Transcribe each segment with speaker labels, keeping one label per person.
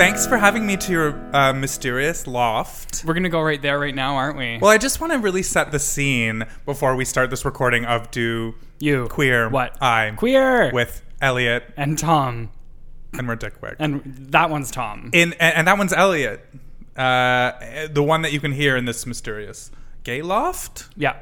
Speaker 1: Thanks for having me to your uh, mysterious loft.
Speaker 2: We're gonna go right there right now, aren't we?
Speaker 1: Well, I just want to really set the scene before we start this recording of Do
Speaker 2: you
Speaker 1: Queer
Speaker 2: What?
Speaker 1: I
Speaker 2: Queer
Speaker 1: with Elliot
Speaker 2: and Tom,
Speaker 1: and we're Dickwick.
Speaker 2: and that one's Tom.
Speaker 1: In and, and that one's Elliot, uh, the one that you can hear in this mysterious gay loft.
Speaker 2: yeah.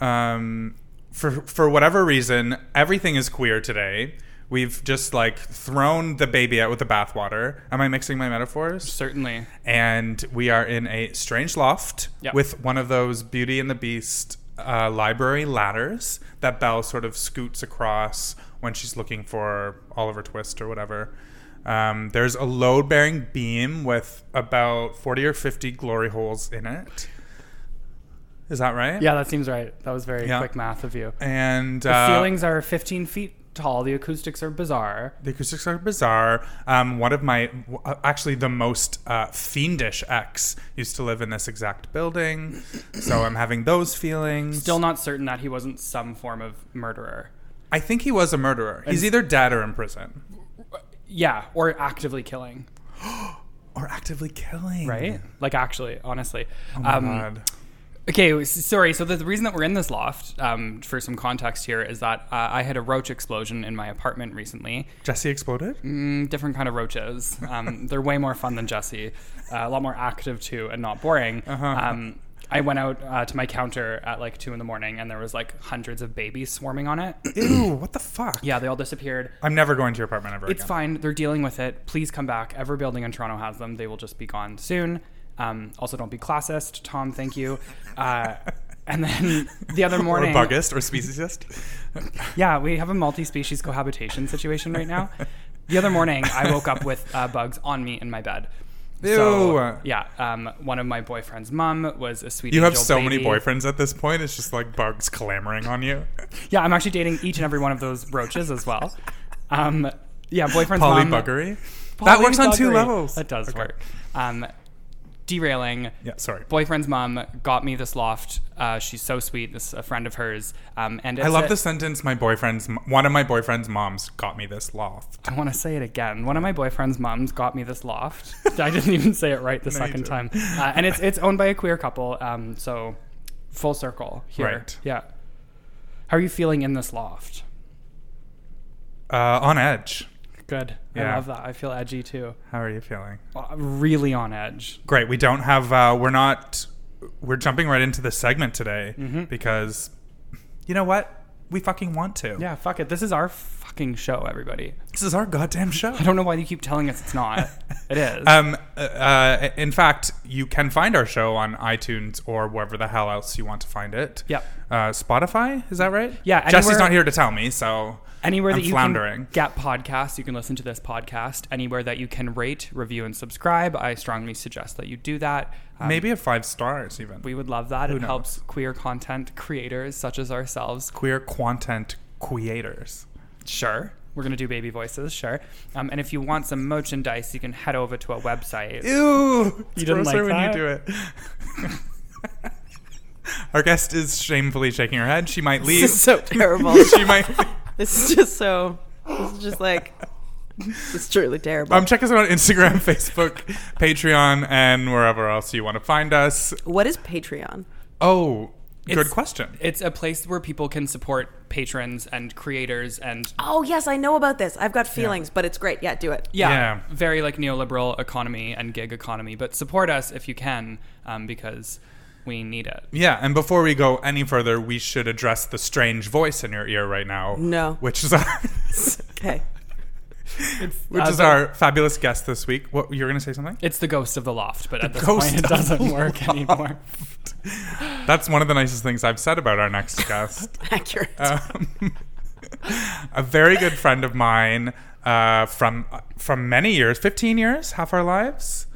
Speaker 1: um, for for whatever reason, everything is queer today. We've just like thrown the baby out with the bathwater. Am I mixing my metaphors?
Speaker 2: Certainly.
Speaker 1: And we are in a strange loft
Speaker 2: Yep.
Speaker 1: with one of those Beauty and the Beast uh, library ladders that Belle sort of scoots across when she's looking for Oliver Twist or whatever. Um, there's a load bearing beam with about 40 or 50 glory holes in it. Is that right?
Speaker 2: Yeah, that seems right. That was very
Speaker 1: Yeah.
Speaker 2: quick math of you.
Speaker 1: And
Speaker 2: The
Speaker 1: uh,
Speaker 2: ceilings are 15 feet tall. The acoustics are bizarre.
Speaker 1: The acoustics are bizarre. Um, one of my, uh, actually, the most uh, fiendish ex used to live in this exact building, so I'm having those feelings.
Speaker 2: Still not certain that he wasn't some form of murderer.
Speaker 1: I think he was a murderer. He's either dead or in prison,
Speaker 2: Yeah, or actively killing.
Speaker 1: or actively killing.
Speaker 2: Right? Like actually, honestly.
Speaker 1: Oh my
Speaker 2: um,
Speaker 1: god.
Speaker 2: Okay, sorry. So the, the reason that we're in this loft, um, for some context here, is that uh, I had a roach explosion in my apartment recently.
Speaker 1: Jesse exploded.
Speaker 2: Mm, different kind of roaches. Um, they're way more fun than Jesse. Uh, a lot more active too, and not boring.
Speaker 1: Uh-huh.
Speaker 2: Um, I went out uh, to my counter at like two in the morning, and there was like hundreds of babies swarming on it.
Speaker 1: Ew! What the fuck?
Speaker 2: yeah, they all disappeared.
Speaker 1: I'm never going to your apartment ever
Speaker 2: It's
Speaker 1: again.
Speaker 2: fine. They're dealing with it. Please come back. Every building in Toronto has them. They will just be gone soon. Um, also, don't be classist, Tom. Thank you. Uh, and then the other morning, Or
Speaker 1: buggist or speciesist.
Speaker 2: yeah, we have a multi-species cohabitation situation right now. The other morning, I woke up with uh, bugs on me in my bed. So,
Speaker 1: Ew.
Speaker 2: yeah, um, one of my boyfriend's mom was a sweet.
Speaker 1: You have so many boyfriends at this point. It's just like bugs clamoring on you.
Speaker 2: Yeah, I'm actually dating each and every one of those roaches as well. Um, yeah, boyfriend's mom.
Speaker 1: Polybuggery. That works on two levels.
Speaker 2: That does
Speaker 1: Okay.
Speaker 2: work. Um, derailing.
Speaker 1: Yeah. Sorry.
Speaker 2: Boyfriend's mom got me this loft. Uh, she's so sweet. This is a friend of hers. Um, and
Speaker 1: I love the sentence. My boyfriend's one of my boyfriend's moms got me this loft.
Speaker 2: I want to say it again. One of my boyfriend's moms got me this loft. I didn't even say it right the
Speaker 1: No,
Speaker 2: second time. Uh, and it's it's owned by a queer couple. Um, so full circle here.
Speaker 1: Right.
Speaker 2: Yeah. How are you feeling in this loft?
Speaker 1: Uh, on edge.
Speaker 2: Good. I love that. I feel edgy too.
Speaker 1: How are you feeling?
Speaker 2: Uh, Really on edge.
Speaker 1: Great. We don't have. Uh, we're not. We're jumping right into the segment today
Speaker 2: Mm-hmm.
Speaker 1: because, you know what? We fucking want to.
Speaker 2: Yeah. Fuck it. This is our fucking show, everybody.
Speaker 1: This is our goddamn show.
Speaker 2: I don't know why you keep telling us it's not. it is.
Speaker 1: Um, uh, uh, in fact, you can find our show on iTunes or wherever the hell else you want to find it.
Speaker 2: Yep.
Speaker 1: Uh, Spotify, is that right?
Speaker 2: Yeah,
Speaker 1: Jesse's not here to tell me, so
Speaker 2: Anywhere
Speaker 1: I'm
Speaker 2: that you
Speaker 1: floundering.
Speaker 2: can get podcasts, you can listen to this podcast. Anywhere that you can rate, review, and subscribe, I strongly suggest that you do that. Um,
Speaker 1: maybe a five stars even.
Speaker 2: we would love that.
Speaker 1: Who
Speaker 2: it
Speaker 1: knows?
Speaker 2: helps queer content creators such as ourselves.
Speaker 1: Queer content creators.
Speaker 2: Sure. We're going to do baby voices, sure. Um, and if you want some merchandise, you can head over to our website.
Speaker 1: Ew!
Speaker 2: You didn't like
Speaker 1: when
Speaker 2: that?
Speaker 1: you do it. Our guest is shamefully shaking her head. She might leave.
Speaker 3: This is so terrible.
Speaker 1: she might.
Speaker 3: this is just so. This is just like. It's truly terrible.
Speaker 1: Um, check us out on Instagram, Facebook, Patreon, and wherever else you want to find us.
Speaker 3: what is Patreon?
Speaker 1: Oh, good
Speaker 2: It's-
Speaker 1: question.
Speaker 2: It's a place where people can support patrons and creators and
Speaker 3: Oh yes, I know about this. I've got feelings, but it's great. Yeah, do it.
Speaker 2: yeah,
Speaker 1: Yeah.
Speaker 2: very like neoliberal economy and gig economy. But support us if you can, um, because we need it.
Speaker 1: Yeah, and before we go any further, we should address the strange voice in your ear right now.
Speaker 3: No.
Speaker 1: Which is our,
Speaker 3: Okay.
Speaker 1: which
Speaker 2: Uh,
Speaker 1: is our fabulous guest this week. What you're going to say something?
Speaker 2: It's the ghost of the loft, but at this
Speaker 1: ghost
Speaker 2: point it doesn't
Speaker 1: the
Speaker 2: work anymore.
Speaker 1: That's one of the nicest things I've said about our next guest.
Speaker 3: Accurate.
Speaker 1: um, a very good friend of mine uh, from from many years, 15 years, half our lives.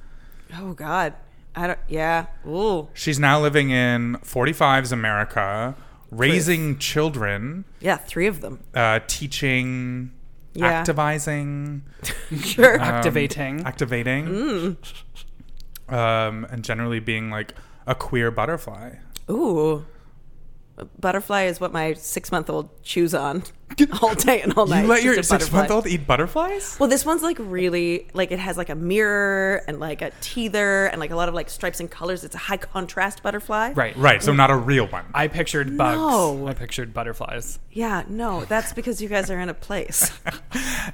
Speaker 3: oh God. I don't. Yeah. Ooh.
Speaker 1: She's now living in 45's America, raising children,
Speaker 3: Yeah. Three of them.
Speaker 1: uh, teaching,
Speaker 3: Yeah.
Speaker 1: activizing,
Speaker 3: Sure.
Speaker 1: um,
Speaker 2: Activating.
Speaker 1: activating, um, and generally being like a queer butterfly.
Speaker 3: Ooh. Butterfly is what my six month old chews on all day and all night.
Speaker 1: You let your six month old eat butterflies?
Speaker 3: Well, this one's like really like it has like a mirror and like a teether and like a lot of like stripes and colors. It's a high contrast butterfly.
Speaker 2: Right.
Speaker 1: Right, so not a real one.
Speaker 2: I pictured bugs.
Speaker 3: No.
Speaker 2: I pictured butterflies.
Speaker 3: Yeah, no, that's because you guys are in a place.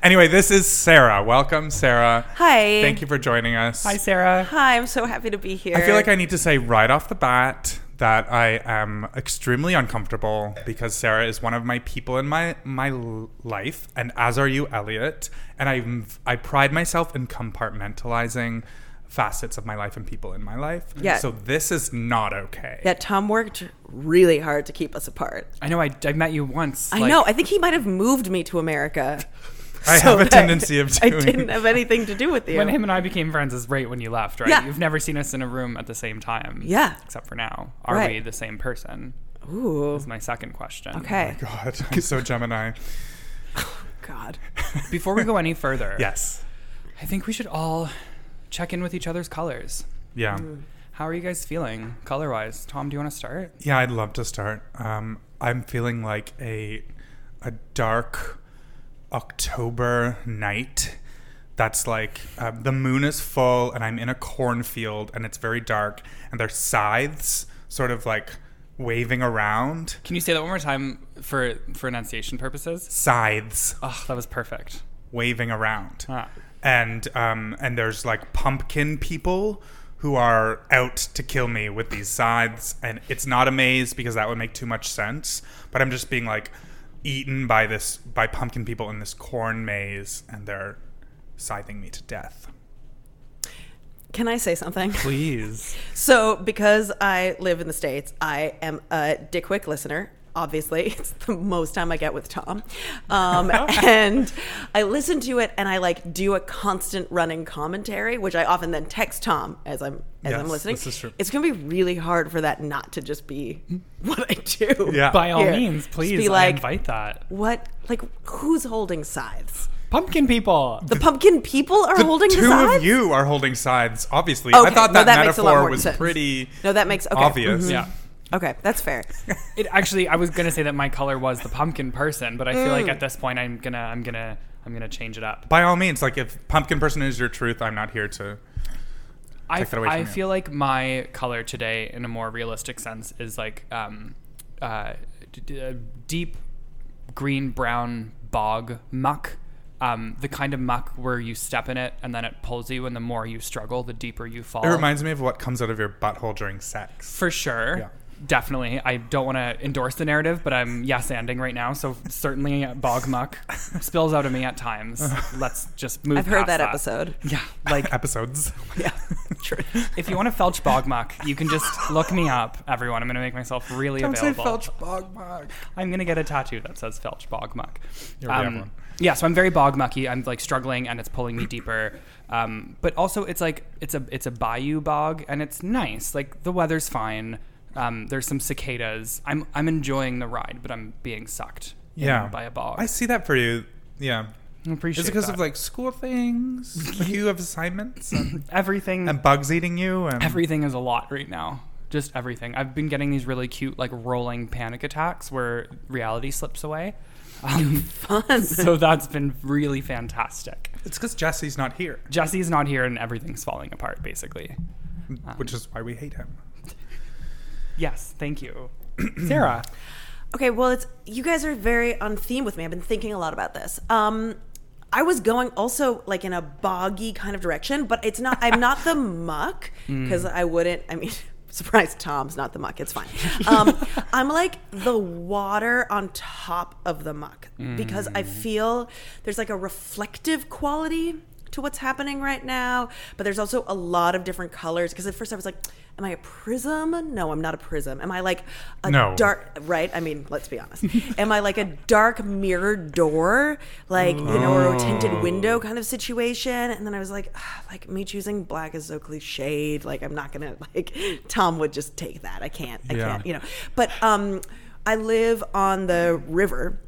Speaker 1: Anyway, this is Sarah. Welcome, Sarah.
Speaker 3: Hi.
Speaker 1: Thank you for joining us.
Speaker 2: Hi, Sarah.
Speaker 3: Hi, I'm so happy to be here.
Speaker 1: I feel like I need to say right off the bat that I am extremely uncomfortable because Sarah is one of my people in my my life, and as are you, Elliot. And I I pride myself in compartmentalizing facets of my life and people in my life.
Speaker 3: Yeah.
Speaker 1: So this is not okay.
Speaker 3: That Tom worked really hard to keep us apart.
Speaker 2: I know I, I met you once.
Speaker 3: I
Speaker 2: like-
Speaker 3: know. I think he might have moved me to America.
Speaker 1: I
Speaker 3: so
Speaker 1: have a tendency of doing.
Speaker 3: I didn't have anything to do with you.
Speaker 2: When him and I became friends is right when you left, right?
Speaker 3: Yeah.
Speaker 2: You've never seen us in a room at the same time.
Speaker 3: Yeah.
Speaker 2: Except for now. Are
Speaker 3: Right.
Speaker 2: we the same person?
Speaker 3: Ooh.
Speaker 2: Is my second question.
Speaker 3: Okay.
Speaker 1: Oh my God, I'm so Gemini.
Speaker 3: Oh, God.
Speaker 2: Before we go any further,
Speaker 1: Yes.
Speaker 2: I think we should all check in with each other's colors.
Speaker 1: Yeah.
Speaker 2: How are you guys feeling color wise? Tom, do you want to start?
Speaker 1: Yeah, I'd love to start. Um, I'm feeling like a a dark October night. That's like um, the moon is full, and I'm in a cornfield, and it's very dark, and there's scythes sort of like waving around.
Speaker 2: Can you say that one more time for for enunciation purposes?
Speaker 1: Scythes
Speaker 2: Oh, that was perfect.
Speaker 1: waving around.
Speaker 2: Ah.
Speaker 1: and um, and there's like pumpkin people who are out to kill me with these scythes, and it's not a maze because that would make too much sense. But I'm just being like eaten by this by pumpkin people in this corn maze, and they're scything me to death.
Speaker 3: Can I say something?
Speaker 2: Please.
Speaker 3: So, because I live in the States, I am a Dick Wick listener. Obviously, it's the most time I get with Tom. Um, and I listen to it and I like do a constant running commentary, which I often then text Tom as I'm as I'm listening.
Speaker 1: this is true.
Speaker 3: It's gonna be really hard for that not to just be what I do.
Speaker 1: Yeah.
Speaker 2: By all
Speaker 3: Here.
Speaker 2: means,
Speaker 3: Just
Speaker 2: please
Speaker 3: be
Speaker 2: I
Speaker 3: like-
Speaker 2: invite that.
Speaker 3: What like who's holding scythes?
Speaker 2: Pumpkin people.
Speaker 3: The pumpkin people are
Speaker 1: The
Speaker 3: holding the
Speaker 1: two
Speaker 3: scythes?
Speaker 1: of you are holding scythes. Obviously,
Speaker 3: Okay,
Speaker 1: I thought
Speaker 3: no,
Speaker 1: that,
Speaker 3: that makes a lot
Speaker 1: metaphor
Speaker 3: more
Speaker 1: was
Speaker 3: sense.
Speaker 1: pretty
Speaker 3: No, that makes okay.
Speaker 1: obvious.
Speaker 3: mhm.
Speaker 2: yeah.
Speaker 3: Okay, that's fair.
Speaker 2: It actually I was gonna say that my color was the pumpkin person, but I feel
Speaker 3: Mm.
Speaker 2: like at this point I'm gonna I'm gonna I'm gonna change it up.
Speaker 1: By all means, like if pumpkin person is your truth, I'm not here to.
Speaker 2: I,
Speaker 1: Take that away
Speaker 2: I
Speaker 1: from you.
Speaker 2: feel like my color today, in a more realistic sense, is like um, uh, d- d- uh, deep green brown bog muck. Um, the kind of muck where you step in it and then it pulls you, and the more you struggle, the deeper you fall.
Speaker 1: It reminds me of what comes out of your butthole during sex.
Speaker 2: For sure.
Speaker 1: Yeah.
Speaker 2: Definitely. I don't want to endorse the narrative, but I'm yes anding right now. So certainly bog muck spills out of me at times. Let's just move
Speaker 3: I've heard
Speaker 2: past
Speaker 3: that episode.
Speaker 2: Yeah. Like
Speaker 1: Episodes.
Speaker 3: Yeah, true.
Speaker 2: if you want to felch bog muck, you can just look me up, everyone. I'm going to make myself really available.
Speaker 1: Say felch bog mug.
Speaker 2: I'm going to get a tattoo that says felch bog muck.
Speaker 1: You already have one.
Speaker 2: Yeah, so I'm very bog mucky. I'm like struggling and it's pulling me deeper. Um, but also it's like it's a it's a bayou bog and it's nice. Like the weather's fine. Um, there's some cicadas. I'm I'm enjoying the ride, but I'm being sucked in
Speaker 1: Yeah.
Speaker 2: by a bog.
Speaker 1: I see that for you. Yeah.
Speaker 2: I appreciate
Speaker 1: Is it because
Speaker 2: that.
Speaker 1: of like school things? you have assignments and,
Speaker 2: everything
Speaker 1: and bugs eating you and
Speaker 2: everything is a lot right now. Just everything. I've been getting these really cute like rolling panic attacks where reality slips away. Um,
Speaker 3: Fun.
Speaker 2: so that's been really fantastic.
Speaker 1: It's because Jesse's not here,
Speaker 2: Jesse's not here and everything's falling apart basically.
Speaker 1: which is why we hate him.
Speaker 2: Yes, thank you. Sarah.
Speaker 3: Okay, well, it's you guys are very on theme with me. I've been thinking a lot about this. Um, I was going also like in a boggy kind of direction, but it's not. I'm not the muck because I wouldn't. I mean. Surprise, Tom's not the muck. It's fine. Um, I'm like the water on top of the muck because I feel there's like a reflective quality to what's happening right now, but there's also a lot of different colors. Because at first I was like, "Am I a prism? No, I'm not a prism. Am I like a
Speaker 1: No.
Speaker 3: dark? Right? I mean, let's be honest. Am I like a dark mirrored door, like you know, or a tinted window kind of situation? And then I was like, ah, like me choosing black is so cliched. Like I'm not gonna like Tom would just take that. I can't. I
Speaker 1: Yeah.
Speaker 3: can't. You know. But um, I live on the river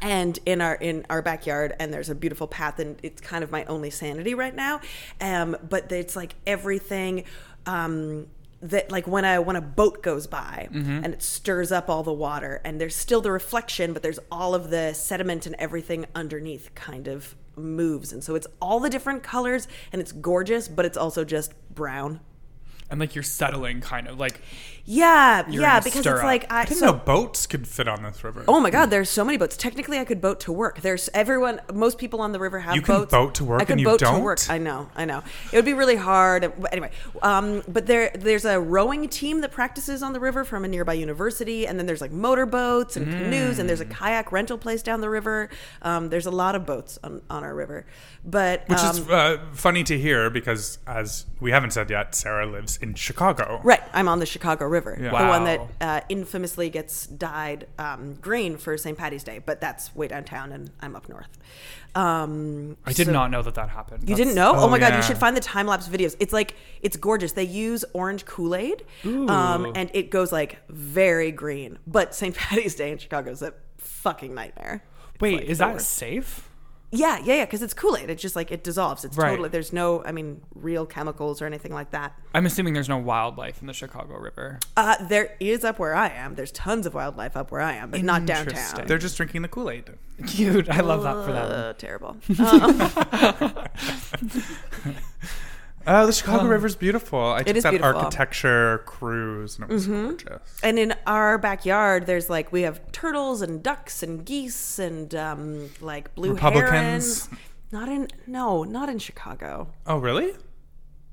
Speaker 3: and in our in our backyard and there's a beautiful path and it's kind of my only sanity right now. Um but it's like everything um that like when a when a boat goes by
Speaker 2: Mm-hmm.
Speaker 3: and it stirs up all the water and there's still the reflection but there's all of the sediment and everything underneath kind of moves. And so it's all the different colors and it's gorgeous but it's also just brown.
Speaker 2: And like you're settling kind of like
Speaker 3: yeah
Speaker 2: You're
Speaker 3: yeah because it's
Speaker 2: up.
Speaker 3: like i
Speaker 1: I didn't
Speaker 3: so-
Speaker 1: know boats could fit on this river.
Speaker 3: Oh my God! There's so many boats. Technically, I could boat to work. There's everyone. Most people on the river have
Speaker 1: You can
Speaker 3: boats.
Speaker 1: boat to work
Speaker 3: I could
Speaker 1: and
Speaker 3: boat to
Speaker 1: don't?
Speaker 3: work. I know. I know. It would be really hard. Anyway, um, but there there's a rowing team that practices on the river from a nearby university, and then there's like motorboats and canoes, and there's
Speaker 1: Mm.
Speaker 3: a kayak rental place down the river. Um, there's a lot of boats on, on our river, but
Speaker 1: Which
Speaker 3: um,
Speaker 1: is uh, funny to hear because, as we haven't said yet, Sarah lives in Chicago.
Speaker 3: Right, I'm on the Chicago River,
Speaker 1: Yeah.
Speaker 3: the one that uh, infamously gets dyed um, green for St. Patty's Day, but that's way downtown, and I'm up north. Um,
Speaker 2: I did
Speaker 3: so-
Speaker 2: not know that that happened.
Speaker 3: You
Speaker 2: That's-
Speaker 3: didn't know? Oh,
Speaker 1: oh,
Speaker 3: my god, you should find the time lapse videos. It's like it's gorgeous. They use orange Kool Aid, um, and it goes like very green. But St. Patty's Day in Chicago is a fucking nightmare.
Speaker 2: Wait,
Speaker 3: like,
Speaker 2: is that
Speaker 3: worst.
Speaker 2: safe?
Speaker 3: Yeah, yeah, yeah. Because it's Kool Aid. It's just like it dissolves. It's
Speaker 2: Right.
Speaker 3: totally. There's no, I mean, real chemicals or anything like that.
Speaker 2: I'm assuming there's no wildlife in the Chicago River.
Speaker 3: Uh, there is up where I am. There's tons of wildlife up where I am, but not downtown.
Speaker 2: Interesting.
Speaker 1: They're just drinking the Kool Aid.
Speaker 2: Cute. I love that for them.
Speaker 3: Uh, terrible.
Speaker 1: Uh, the Chicago River's beautiful. I took
Speaker 3: is
Speaker 1: that
Speaker 3: beautiful.
Speaker 1: architecture cruise and it was gorgeous.
Speaker 3: And in our backyard, there's like we have turtles and ducks and geese and um, like blue
Speaker 1: Republicans?
Speaker 3: herons. Not in no, not in Chicago.
Speaker 1: Oh, really?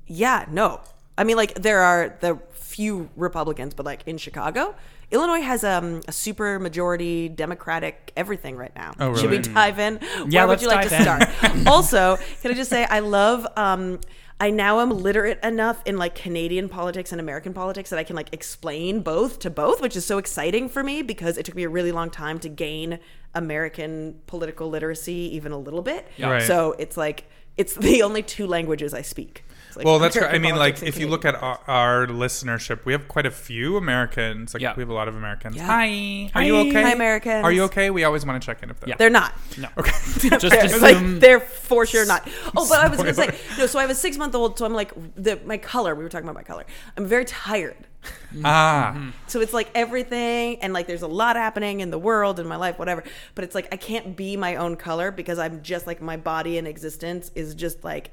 Speaker 3: Yeah, no. I mean, like there are the few Republicans, but like in Chicago, Illinois has um, a super majority Democratic everything right now.
Speaker 1: Oh,
Speaker 3: Should we dive in?
Speaker 2: Yeah,
Speaker 3: Where would you like to
Speaker 2: dive
Speaker 3: start? also, can I just say I love. Um, I now am literate enough in like Canadian politics and American politics that I can like explain both to both, which is so exciting for me because it took me a really long time to gain American political literacy even a little bit.
Speaker 2: Yeah.
Speaker 1: Right.
Speaker 3: So it's like it's the only two languages I speak. It's like
Speaker 1: Well, that's right. I mean, like,
Speaker 3: and
Speaker 1: if you look at our, our listenership, we have quite a few Americans. Like,
Speaker 2: Yeah.
Speaker 1: we have a lot of Americans.
Speaker 3: Yeah.
Speaker 1: Hi. Are you okay?
Speaker 3: Hi, Americans.
Speaker 1: Are you okay? We always want to check in if they're
Speaker 2: Yeah.
Speaker 3: They're not.
Speaker 2: No.
Speaker 1: Okay.
Speaker 2: Just
Speaker 3: They're,
Speaker 2: assume.
Speaker 3: like, they're for sure not. Oh, but I was gonna say no. So I have a six month old. So I'm like the my color. We were talking about my color. I'm very tired.
Speaker 1: ah.
Speaker 3: So it's like everything, and like there's a lot happening in the world in my life, whatever. But it's like I can't be my own color because I'm just like my body and existence is just like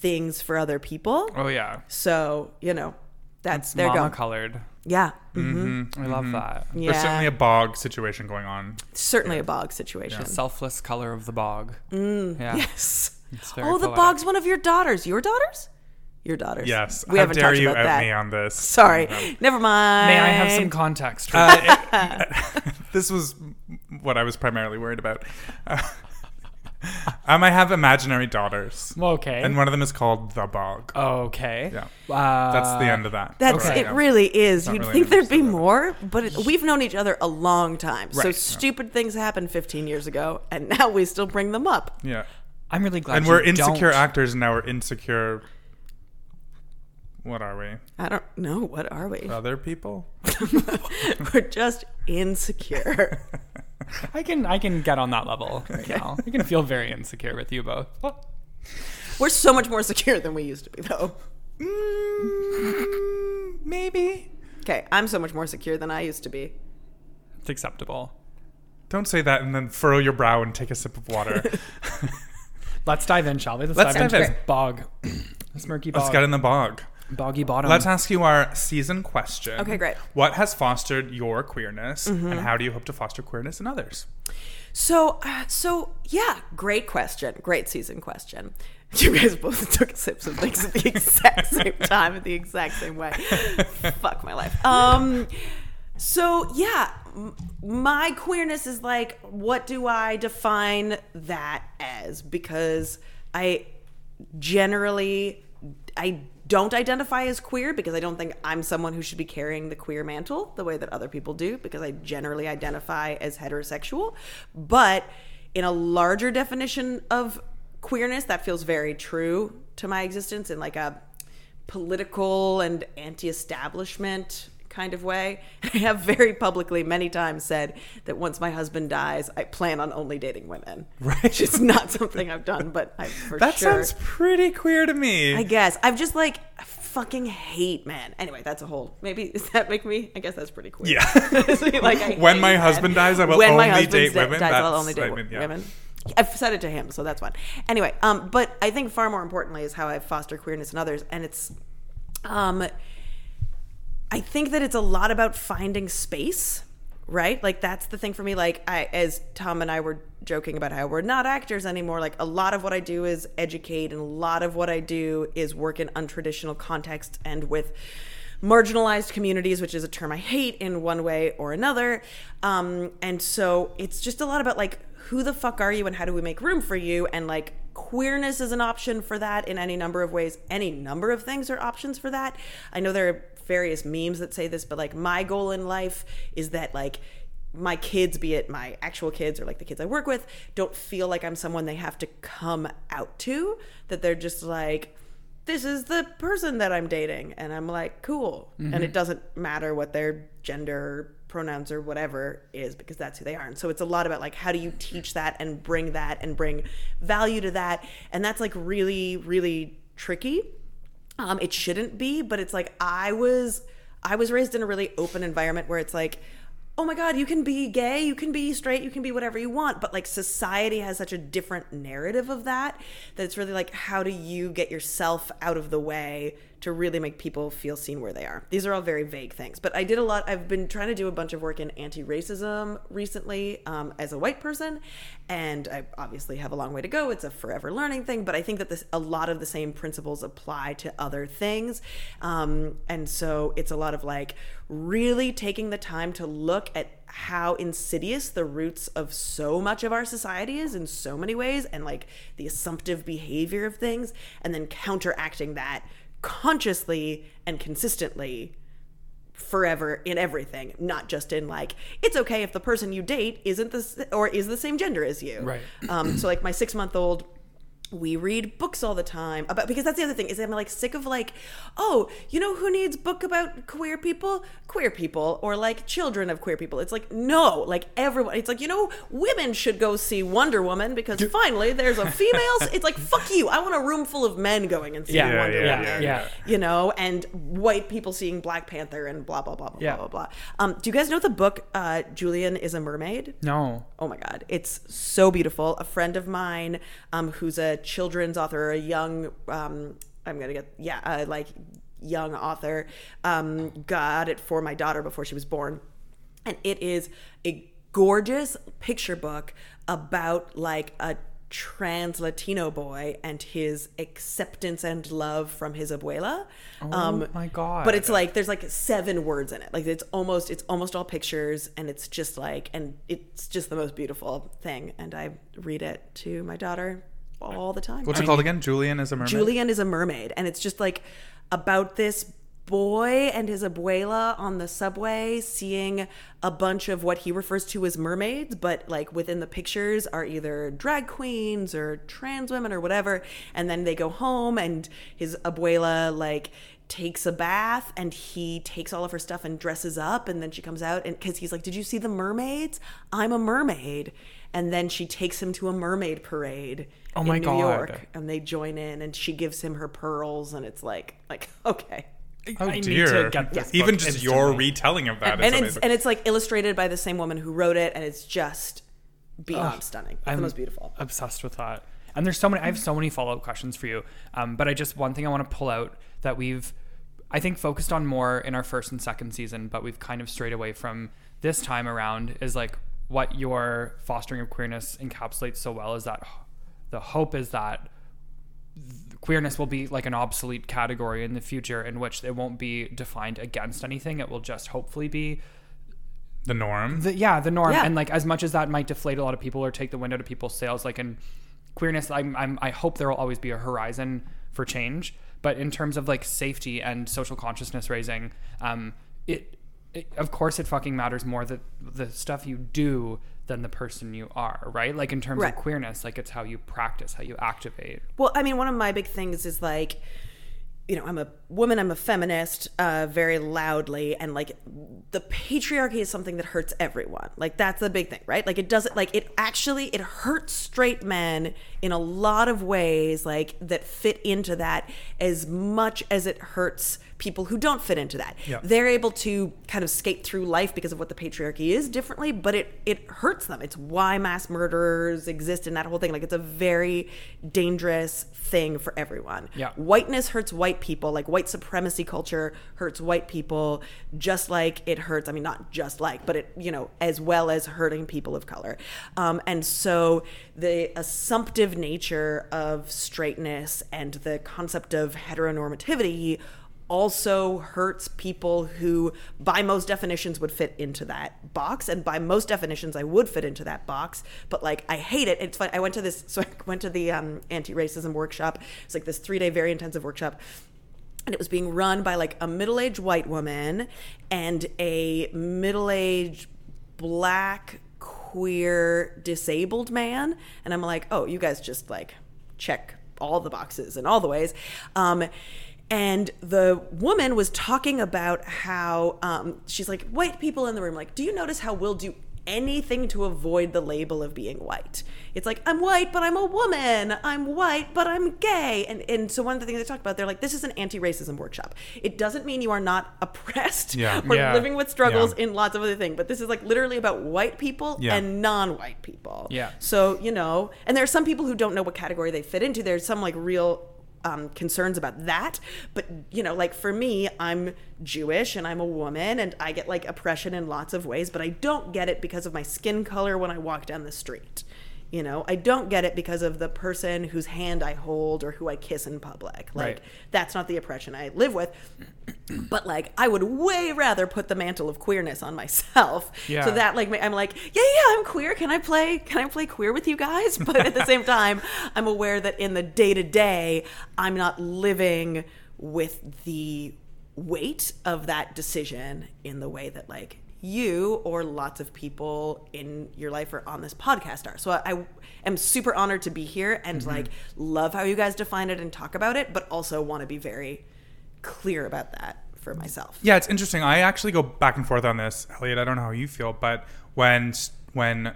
Speaker 3: things for other people.
Speaker 2: oh yeah.
Speaker 3: So you know, that's
Speaker 2: It's
Speaker 3: they're
Speaker 2: mama
Speaker 3: gone.
Speaker 2: colored.
Speaker 3: Yeah,
Speaker 1: Mm-hmm.
Speaker 2: I love that.
Speaker 3: yeah.
Speaker 1: There's certainly a bog situation going on.
Speaker 3: certainly a bog situation.
Speaker 2: The selfless color of the bog. Mm, yeah.
Speaker 3: Yes.
Speaker 2: It's very
Speaker 3: Oh, the
Speaker 2: poetic.
Speaker 3: bog's one of your daughters. Your daughters? Your daughters.
Speaker 1: Yes.
Speaker 3: We
Speaker 1: How
Speaker 3: haven't
Speaker 1: dare
Speaker 3: talked
Speaker 1: you
Speaker 3: about
Speaker 1: out
Speaker 3: that.
Speaker 1: me on this?
Speaker 3: Sorry.
Speaker 1: Um,
Speaker 3: Never mind.
Speaker 2: May I have some context? For
Speaker 1: Uh, it- this was what I was primarily worried about. Uh, um, I have imaginary daughters,
Speaker 2: okay.
Speaker 1: and one of them is called the Bog.
Speaker 2: okay.
Speaker 1: Yeah,
Speaker 2: Uh,
Speaker 1: that's the end of that.
Speaker 3: That's
Speaker 1: Right,
Speaker 3: it. Really is. You'd
Speaker 1: really
Speaker 3: think there'd be
Speaker 1: episode
Speaker 3: more, but it, we've known each other a long time. So
Speaker 2: Right.
Speaker 3: stupid things happened 15 years ago, and now we still bring them up.
Speaker 1: Yeah,
Speaker 2: I'm really glad.
Speaker 1: and we're insecure
Speaker 2: don't.
Speaker 1: actors, and now we're insecure. What are we?
Speaker 3: I don't know. What are we?
Speaker 1: Other people?
Speaker 3: We're just insecure.
Speaker 2: I can I can get on that level right now. I can feel very insecure with you both.
Speaker 3: We're so much more secure than we used to be, though.
Speaker 1: Mm, maybe.
Speaker 3: Okay, I'm so much more secure than I used to be.
Speaker 2: It's acceptable.
Speaker 1: Don't say that and then furrow your brow and take a sip of water.
Speaker 2: Let's dive in, shall we? Let's,
Speaker 1: Let's
Speaker 2: dive, into
Speaker 1: dive
Speaker 2: this
Speaker 1: in.
Speaker 2: bog. This murky bog.
Speaker 1: Let's get in the bog.
Speaker 2: Boggy bottom.
Speaker 1: Let's ask you our season question.
Speaker 3: Okay, great.
Speaker 1: What has fostered your queerness,
Speaker 3: Mm-hmm.
Speaker 1: and how do you hope to foster queerness in others?
Speaker 3: So, uh, so yeah, great question. Great season question. You guys both took sips of things at the exact same time, in the exact same way. Fuck my life. Um, so yeah, m- my queerness is like, what do I define that as? Because I generally I don't identify as queer because I don't think I'm someone who should be carrying the queer mantle the way that other people do because I generally identify as heterosexual. But in a larger definition of queerness, that feels very true to my existence in like a political and anti-establishment kind of way. I have very publicly many times said that once my husband dies, I plan on only dating women.
Speaker 1: Right.
Speaker 3: Which is not something I've done, but I for
Speaker 1: That
Speaker 3: sure.
Speaker 1: sounds pretty queer to me.
Speaker 3: I guess I've just like fucking hate men. Anyway, that's a whole. Maybe does that make me? I guess that's pretty queer.
Speaker 1: Yeah.
Speaker 3: like,
Speaker 1: When my
Speaker 3: men.
Speaker 1: husband dies, I will
Speaker 3: when my
Speaker 1: only
Speaker 3: husband
Speaker 1: date women.
Speaker 3: Dies, I'll only date
Speaker 1: I mean, yeah.
Speaker 3: women. I've said it to him, so that's fine. Anyway, um, but I think far more importantly is how I foster queerness in others, and it's, um, I think that it's a lot about finding space, right? Like that's the thing for me. Like I, as Tom and I were joking about how we're not actors anymore. Like a lot of what I do is educate, and a lot of what I do is work in untraditional contexts and with marginalized communities, which is a term I hate in one way or another. Um, and so it's just a lot about like who the fuck are you and how do we make room for you and like queerness is an option for that in any number of ways any number of things are options for that i know there are various memes that say this but like my goal in life is that like my kids be it my actual kids or like the kids i work with don't feel like i'm someone they have to come out to that they're just like this is the person that i'm dating and i'm like cool. And it mm-hmm. doesn't matter what their gender pronouns or whatever is because that's who they are. And so it's a lot about like how do you teach that and bring that and bring value to that? And that's like really really tricky um, it shouldn't be, but it's like I was I was raised in a really open environment where it's like, oh my god, you can be gay, you can be straight, you can be whatever you want, but like society has such a different narrative of that that it's really like how do you get yourself out of the way to really make people feel seen where they are. These are all very vague things, but I did a lot. I've been trying to do a bunch of work in anti-racism recently um, as a white person, and I obviously have a long way to go. It's a forever learning thing, but I think that this a lot of the same principles apply to other things, um, and so it's a lot of like really taking the time to look at how insidious the roots of so much of our society is in so many ways and like the assumptive behavior of things and then counteracting that consciously and consistently forever in everything not just in like it's okay if the person you date isn't this or is the same gender as you
Speaker 2: Right.
Speaker 3: um so like my 6 month old we read books all the time about because that's the other thing is I'm like sick of like oh you know who needs book about queer people queer people or like children of queer people it's like no like everyone it's like you know women should go see Wonder Woman because finally there's a female it's like fuck you I want a room full of men going and seeing
Speaker 2: Yeah,
Speaker 1: Yeah,
Speaker 3: Wonder
Speaker 1: yeah,
Speaker 3: Woman
Speaker 2: yeah, yeah.
Speaker 3: you know and white people seeing Black Panther and blah blah blah blah
Speaker 2: Yeah.
Speaker 3: blah blah blah um do you guys know the book uh Julian is a mermaid
Speaker 2: No.
Speaker 3: Oh my God, it's so beautiful. A friend of mine, um, who's a children's author, a young, um, I'm gonna get, yeah, uh, like young author, um, got it for my daughter before she was born, and it is a gorgeous picture book about like a trans Latino boy and his acceptance and love from his abuela. Oh
Speaker 2: my God.
Speaker 3: But it's like there's like seven words in it. Like it's almost it's almost all pictures and it's just like and it's just the most beautiful thing. And I read it to my daughter all the time.
Speaker 1: What's it called again? Julian is a mermaid.
Speaker 3: Julian is a mermaid, and it's just like about this boy and his abuela on the subway seeing a bunch of what he refers to as mermaids, but like within the pictures are either drag queens or trans women or whatever. And then they go home, and his abuela like takes a bath and he takes all of her stuff and dresses up and then she comes out and because he's like did you see the mermaids i'm a mermaid and then she takes him to a mermaid parade
Speaker 2: Oh my
Speaker 3: in New
Speaker 2: God.
Speaker 3: York and they join in and she gives him her pearls and it's like like okay
Speaker 1: Oh
Speaker 2: I need
Speaker 1: dear!
Speaker 2: to get this
Speaker 1: Even
Speaker 2: book
Speaker 1: just your retelling of that,
Speaker 3: and it's and it's like illustrated by the same woman who wrote it and it's just beyond stunning it's the
Speaker 2: I'm
Speaker 3: most beautiful
Speaker 2: Obsessed with that. And there's so many. I have so many follow up questions for you. Um, but I just one thing I want to pull out that we've, I think, focused on more in our first and second season, but we've kind of strayed away from this time around. Is like what your fostering of queerness encapsulates so well is that the hope is that queerness will be like an obsolete category in the future in which it won't be defined against anything. It will just hopefully be
Speaker 1: the norm.
Speaker 2: the, yeah the norm
Speaker 3: Yeah.
Speaker 2: and like as much as that might deflate a lot of people or take the wind out of people's sails like in queerness I'm, I'm i hope there will always be a horizon for change but in terms of like safety and social consciousness raising um it, it of course it fucking matters more that the stuff you do than the person you are right like in terms
Speaker 3: Right.
Speaker 2: of queerness like it's how you practice how you activate
Speaker 3: Well, I mean, one of my big things is like you know, I'm a woman, I'm a feminist, uh, very loudly, and like the patriarchy is something that hurts everyone. Like that's the big thing, right? Like it doesn't, like it actually, it hurts straight men in a lot of ways, like that fit into that as much as it hurts people who don't fit into that.
Speaker 1: Yeah.
Speaker 3: They're able to kind of skate through life because of what the patriarchy is differently, but it it hurts them. It's why mass murderers exist and that whole thing. Like it's a very dangerous thing for everyone.
Speaker 2: Yeah.
Speaker 3: Whiteness hurts white people. Like white supremacy culture hurts white people just like it hurts. I mean, not just like, but it, you know, as well as hurting people of color. Um, and so the assumptive nature of straightness and the concept of heteronormativity also hurts people who by most definitions would fit into that box and by most definitions i would fit into that box but like i hate it. It's fun i went to this so i went to the um, anti-racism workshop. It's like this three day very intensive workshop and it was being run by like a middle-aged white woman and a middle-aged black queer disabled man and i'm like oh you guys just like check all the boxes in all the ways. Um, and the woman was talking about how um, she's like white people in the room like do you notice how we'll do anything to avoid the label of being white it's like i'm white but i'm a woman i'm white but i'm gay and and so one of the things they talk about they're like this is an anti-racism workshop it doesn't mean you are not oppressed
Speaker 1: Yeah.
Speaker 3: or
Speaker 2: Yeah.
Speaker 3: living with struggles
Speaker 1: Yeah.
Speaker 3: in lots of other things but this is like literally about white people
Speaker 1: Yeah.
Speaker 3: and non-white people
Speaker 2: Yeah.
Speaker 3: so you know and there are some people who don't know what category they fit into there's some like real um, concerns about that. But you know like for me i'm jewish and i'm a woman and i get like oppression in lots of ways but i don't get it because of my skin color when i walk down the street you know i don't get it because of the person whose hand i hold or who i kiss in public. Like
Speaker 2: Right.
Speaker 3: that's not the oppression i live with. But like i would way rather put the mantle of queerness on myself.
Speaker 2: Yeah.
Speaker 3: so that like i'm like yeah yeah i'm queer. Can i play can i play queer with you guys? But at the same time i'm aware that in the day to day i'm not living with the weight of that decision in the way that like you or lots of people in your life or on this podcast are. So I, I am super honored to be here and like love how you guys define it and talk about it, but also want to be very clear about that for myself.
Speaker 1: Yeah, it's interesting. I actually go back and forth on this, Elliot. I don't know how you feel, but when when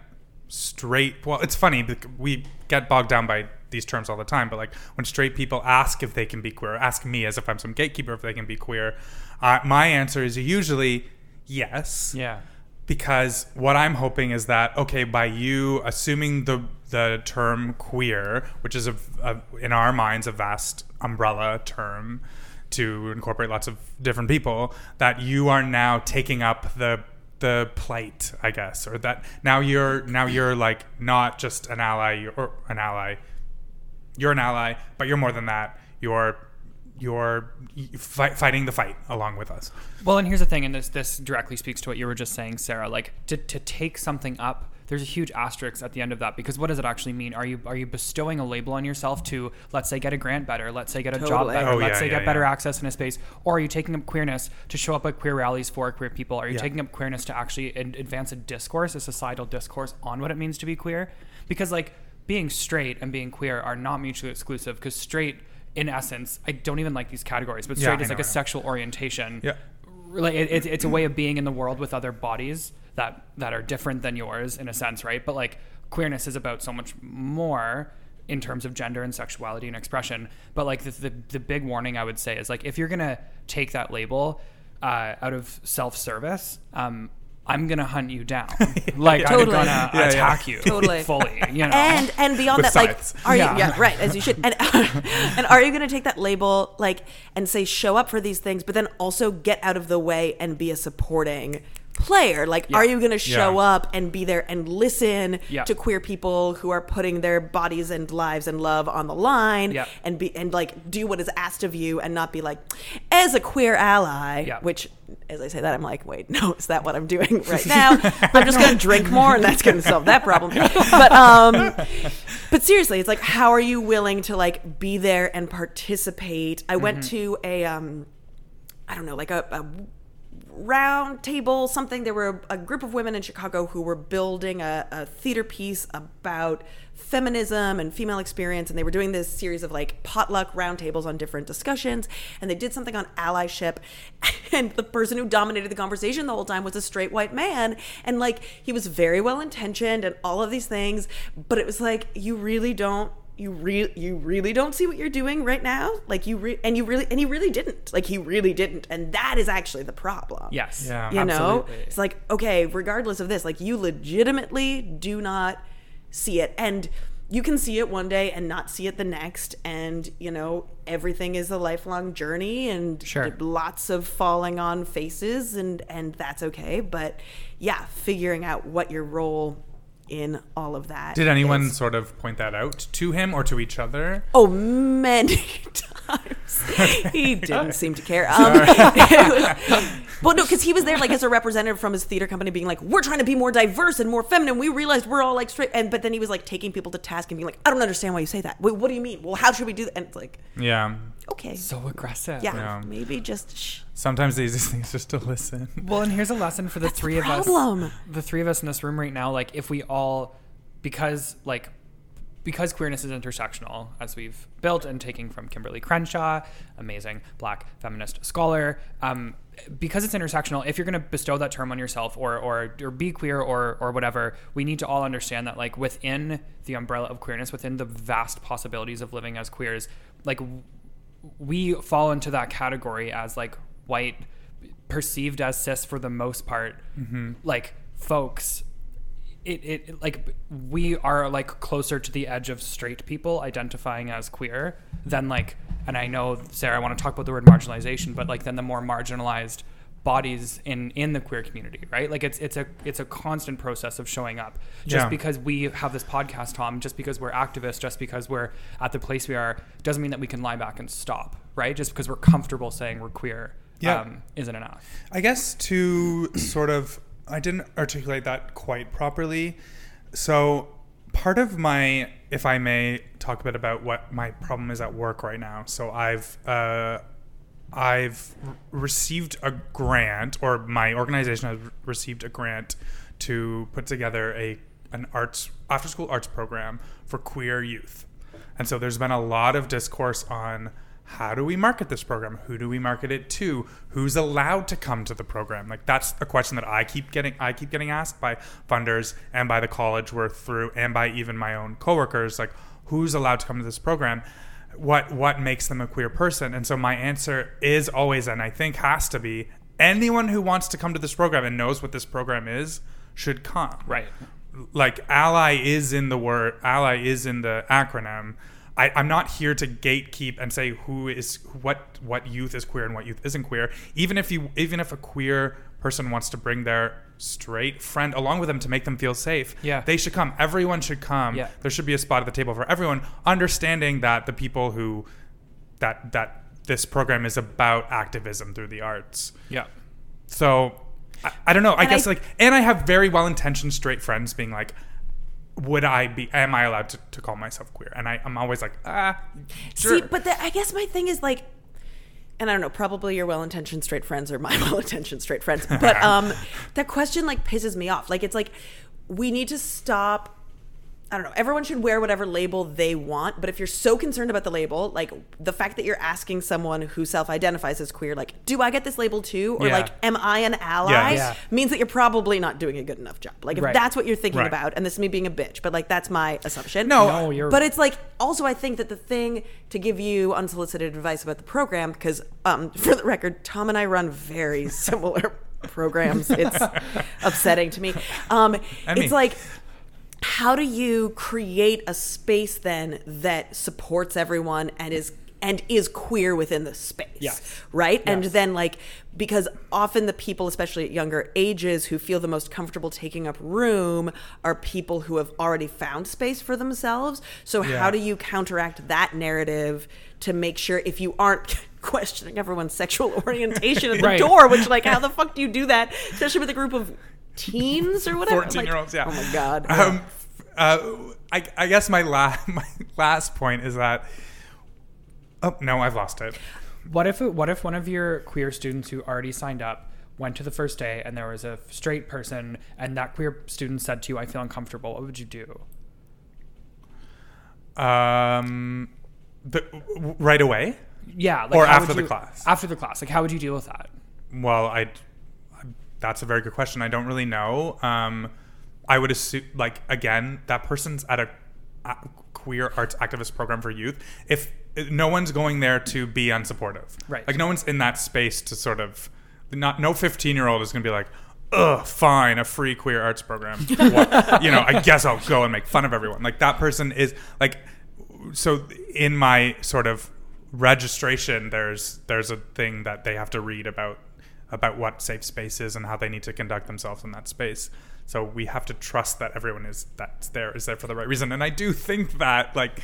Speaker 1: straight, well, it's funny. We get bogged down by these terms all the time, but like when straight people ask if they can be queer, ask me as if I'm some gatekeeper if they can be queer, uh, my answer is usually yes.
Speaker 2: Yeah.
Speaker 1: because what I'm hoping is that okay, by you assuming the the term queer, which is a, a in our minds a vast umbrella term to incorporate lots of different people, that you are now taking up the the plight, I guess, or that now you're now you're like not just an ally you're, or an ally, you're an ally, but you're more than that. You're you're fight, fighting the fight along with us.
Speaker 2: Well, and here's the thing, and this this directly speaks to what you were just saying, Sarah. Like to, to take something up, there's a huge asterisk at the end of that because what does it actually mean? Are you are you bestowing a label on yourself to let's say get a grant better, let's say get a job better,
Speaker 1: Oh,
Speaker 2: let's
Speaker 1: yeah,
Speaker 2: say
Speaker 1: yeah,
Speaker 2: get better access in a space, or are you taking up queerness to show up at queer rallies for queer people? Are you
Speaker 1: Yeah.
Speaker 2: taking up queerness to actually ad- advance a discourse, a societal discourse on what it means to be queer? Because like being straight and being queer are not mutually exclusive. Because straight, in essence, I don't even like these categories, but straight
Speaker 1: I
Speaker 2: is like
Speaker 1: know,
Speaker 2: a
Speaker 1: I know.
Speaker 2: sexual orientation
Speaker 1: Yeah.
Speaker 2: like it, it's it's a way of being in the world with other bodies that that are different than yours in a sense, right? But like queerness is about so much more in terms of gender and sexuality and expression. But like the the, the big warning I would say is like if you're gonna take that label uh, out of self service, um, I'm gonna hunt you down. Like
Speaker 3: Totally.
Speaker 2: I'm gonna
Speaker 1: Yeah, yeah.
Speaker 2: attack you
Speaker 3: Totally.
Speaker 2: fully. You know.
Speaker 3: and and beyond
Speaker 1: With
Speaker 3: that, like, are
Speaker 2: Yeah.
Speaker 3: you? Yeah, right, as you should. And and are you going to take that label, like, and say show up for these things, but then also get out of the way and be a supporting player? Like,
Speaker 2: Yeah.
Speaker 3: are you going to show
Speaker 1: Yeah.
Speaker 3: up and be there and listen
Speaker 2: Yeah.
Speaker 3: to queer people who are putting their bodies and lives and love on the line, and be and like do what is asked of you, and not be like, as a queer ally,
Speaker 2: Yeah.
Speaker 3: which. As I say that, I'm like, wait, no, is that what I'm doing right now? I'm just going to drink more, and that's going to solve that problem. But um, but seriously, it's like, how are you willing to like be there and participate? I went to a, um, I don't know, like a, a round table, something. There were a, group of women in Chicago who were building a, a theater piece about feminism and female experience and they were doing this series of like potluck roundtables on different discussions and they did something on allyship and the person who dominated the conversation the whole time was a straight white man and like he was very well intentioned and all of these things but it was like you really don't you really you really don't see what you're doing right now like you re- and you really and he really didn't like he really didn't and that is actually the problem
Speaker 2: Yes.
Speaker 1: Yeah.
Speaker 3: you know
Speaker 2: Absolutely.
Speaker 3: it's like okay regardless of this like you legitimately do not see it and you can see it one day and not see it the next and you know everything is a lifelong journey and
Speaker 2: Sure.
Speaker 3: lots of falling on faces and and that's okay but yeah figuring out what your role in all of that
Speaker 1: Did anyone
Speaker 3: is.
Speaker 1: sort of point that out to him or to each other?
Speaker 3: Oh, many times. He didn't seem to care. Um, it well, no, because he was there like as a representative from his theater company, being like, "We're trying to be more diverse and more feminine." We realized we're all like straight, and but then he was like taking people to task and being like, "I don't understand why you say that. Wait, what do you mean? Well, how should we do that?" And it's like,
Speaker 1: Yeah.
Speaker 3: okay,
Speaker 2: So aggressive.
Speaker 3: yeah,
Speaker 1: Yeah.
Speaker 3: maybe just shh.
Speaker 1: Sometimes the easiest thing is just to listen.
Speaker 2: Well, and here's a lesson for the
Speaker 3: That's
Speaker 2: three
Speaker 3: the
Speaker 2: of us. The three of us in this room right now, like if we all, because like, because queerness is intersectional, as we've built and taking from Kimberlé Crenshaw, amazing black feminist scholar. Um, because it's intersectional, if you're going to bestow that term on yourself or, or or be queer or or whatever, we need to all understand that like within the umbrella of queerness, within the vast possibilities of living as queers, like we fall into that category as like white perceived as cis for the most part like folks it, it like we are like closer to the edge of straight people identifying as queer than like and i know sarah i want to talk about the word marginalization but like then the more marginalized bodies in in the queer community right like it's it's a it's a constant process of showing up just
Speaker 1: Yeah.
Speaker 2: because we have this podcast tom just because we're activists just because we're at the place we are doesn't mean that we can lie back and stop right just because we're comfortable saying we're queer
Speaker 1: Yeah.
Speaker 2: um, isn't enough
Speaker 1: I guess to sort of, I didn't articulate that quite properly. So, part of my, if I may talk a bit about what my problem is at work right now. So, I've, uh, I've received a grant, or my organization has received a grant to put together a an arts after school arts program for queer youth. And so there's been a lot of discourse on how do we market this program? Who do we market it to? Who's allowed to come to the program? Like that's a question that I keep getting I keep getting asked by funders and by the college we're through and by even my own coworkers like who's allowed to come to this program? What what makes them a queer person? And so my answer is always and I think has to be anyone who wants to come to this program and knows what this program is should come
Speaker 2: right
Speaker 1: like ally is in the word ally is in the acronym I, i'm not here to gatekeep and say who is what what youth is queer and what youth isn't queer even if you even if a queer person wants to bring their straight friend along with them to make them feel safe
Speaker 2: Yeah.
Speaker 1: they should come everyone should come
Speaker 2: Yeah.
Speaker 1: there should be a spot at the table for everyone understanding that the people who that that this program is about activism through the arts
Speaker 2: yeah
Speaker 1: so I, I don't know. I
Speaker 3: And
Speaker 1: guess
Speaker 3: I-
Speaker 1: like, and I have very well intentioned straight friends being like, would I be? Am I allowed to, to call myself queer? And I, I'm always like, ah, sure.
Speaker 3: See, but the, I guess my thing is like, and I don't know, probably your well-intentioned straight friends or my well-intentioned straight friends, but um, that question like pisses me off. Like, it's like we need to stop. I don't know. Everyone should wear whatever label they want, but if you're so concerned about the label, like the fact that you're asking someone who self-identifies as queer, like, do I get this label too, or
Speaker 1: Yeah.
Speaker 3: like, am I an ally?
Speaker 1: Yeah.
Speaker 2: Yeah.
Speaker 3: Means that you're probably not doing a good enough job. Like, if
Speaker 2: Right.
Speaker 3: that's what you're thinking
Speaker 1: Right.
Speaker 3: about, and this is me being a bitch, but like that's my assumption.
Speaker 1: No,
Speaker 2: no you're
Speaker 3: But it's like also I think that the thing to give you unsolicited advice about the program because um, for the record, Tom and I run very similar programs. It's upsetting to me. Um,
Speaker 1: And me.
Speaker 3: it's like how do you create a space then that supports everyone and is and is queer within the space
Speaker 2: Yes.
Speaker 3: right and then like because often the people especially at younger ages who feel the most comfortable taking up room are people who have already found space for themselves so
Speaker 1: Yeah.
Speaker 3: how do you counteract that narrative to make sure if you aren't questioning everyone's sexual orientation at the
Speaker 2: Right.
Speaker 3: door which like how the fuck do you do that especially with a group of teens or whatever
Speaker 1: 14 year olds,
Speaker 3: Like,
Speaker 1: yeah.
Speaker 3: oh my god
Speaker 1: Um, uh, I, I guess my, la- my last point is that. Oh, no, I've lost it.
Speaker 2: What if what if one of your queer students who already signed up went to the first day and there was a straight person and that queer student said to you, "I feel uncomfortable." What would you do?
Speaker 1: Um, the, right away.
Speaker 2: Yeah, like
Speaker 1: Or after
Speaker 2: would
Speaker 1: the class?
Speaker 2: After the class, like how would you deal with that?
Speaker 1: Well, I. That's a very good question. I don't really know. Um, I would assume, like, again, that person's at a, a queer arts activist program for youth. If no one's going there to be unsupportive,
Speaker 2: Right.
Speaker 1: Like, no one's in that space to sort of, not no fifteen year old is going to be like, ugh, fine, a free queer arts program. What- you know, I guess I'll go and make fun of everyone. Like that person is like, so in my sort of registration, there's there's a thing that they have to read about about what safe space is and how they need to conduct themselves in that space. So we have to trust that everyone is that's there is there for the right reason. And I do think that like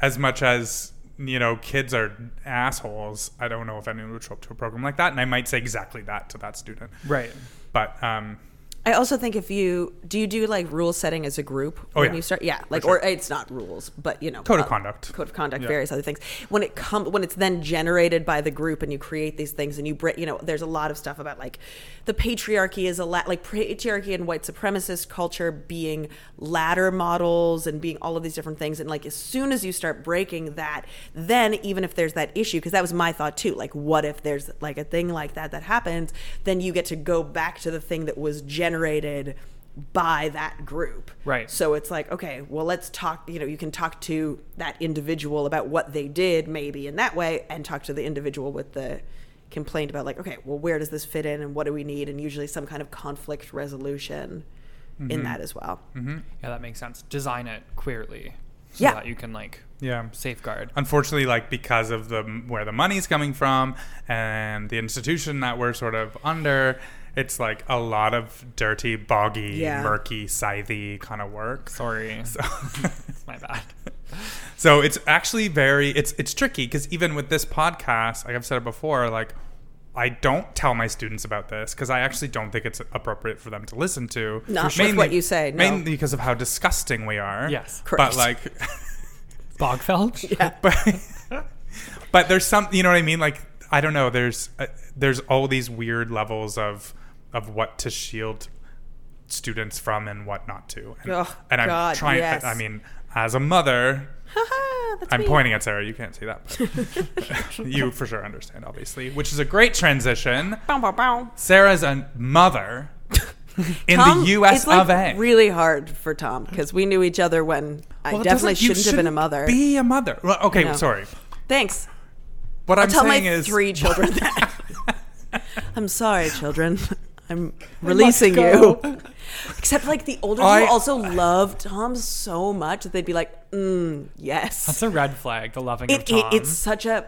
Speaker 1: as much as you know kids are assholes, I don't know if anyone would show up to a program like that. And I might say exactly that to that student.
Speaker 2: Right.
Speaker 1: But um,
Speaker 3: I also think if you do you do like rule setting as a group
Speaker 1: Oh,
Speaker 3: when
Speaker 1: yeah.
Speaker 3: you start, yeah, like
Speaker 1: sure.
Speaker 3: or it's not rules, but you know,
Speaker 1: Code of
Speaker 3: uh,
Speaker 1: conduct.
Speaker 3: code of conduct,
Speaker 1: Yeah.
Speaker 3: various other things. When it comes, when it's then generated by the group, and you create these things, and you bring, you know, there's a lot of stuff about like the patriarchy is a la- like patriarchy and white supremacist culture being ladder models and being all of these different things, and like as soon as you start breaking that, then even if there's that issue, because that was my thought too, like what if there's like a thing like that that happens, then you get to go back to the thing that was generated by that group.
Speaker 2: Right.
Speaker 3: So it's like, okay, well, let's talk. You know, you can talk to that individual about what they did, maybe in that way, and talk to the individual with the complaint about, like, okay, well, where does this fit in, and what do we need, and usually some kind of conflict resolution in mm-hmm. that as well. Mm-hmm.
Speaker 2: Yeah, that makes sense. Design it queerly, so
Speaker 3: Yeah.
Speaker 2: that you can like
Speaker 1: yeah.
Speaker 2: safeguard.
Speaker 1: unfortunately like because of the where the money's coming from and the institution that we're sort of under it's like a lot of dirty boggy
Speaker 3: Yeah.
Speaker 1: murky scythy kind of work
Speaker 2: Sorry,
Speaker 1: so,
Speaker 2: my bad.
Speaker 1: so it's actually very it's it's tricky because even with this podcast like i've said it before like I don't tell my students about this because I actually don't think it's appropriate for them to listen to.
Speaker 3: Not with what you say, no.
Speaker 1: Mainly because of how disgusting we are.
Speaker 2: Yes.
Speaker 3: Correct.
Speaker 1: But like,
Speaker 2: Bogfeld.
Speaker 3: Yeah.
Speaker 1: but but there's some you know what I mean like I don't know there's uh, there's all these weird levels of of what to shield students from and what not to and,
Speaker 3: Oh,
Speaker 1: and I'm
Speaker 3: God,
Speaker 1: trying
Speaker 3: yes.
Speaker 1: I mean as a mother
Speaker 3: that's
Speaker 1: I'm
Speaker 3: me.
Speaker 1: pointing at Sarah you can't see that but you for sure understand obviously which is a great transition
Speaker 3: Bow, bow, bow.
Speaker 1: Sarah's a mother in
Speaker 3: Tom,
Speaker 1: the US
Speaker 3: it's like
Speaker 1: of A
Speaker 3: really hard for Tom because we knew each other when I
Speaker 1: Well, it
Speaker 3: definitely
Speaker 1: doesn't-
Speaker 3: shouldn't have been a mother.
Speaker 1: be a mother well, okay
Speaker 3: No.
Speaker 1: sorry
Speaker 3: Thanks.
Speaker 1: what
Speaker 3: tell my
Speaker 1: saying is
Speaker 3: three children. I'm sorry, children. I'm releasing you. Except like the older
Speaker 1: I-
Speaker 3: people also love Tom so much that they'd be like, mm, yes.
Speaker 2: That's a red flag. The loving
Speaker 3: it,
Speaker 2: of Tom.
Speaker 3: it, it's such a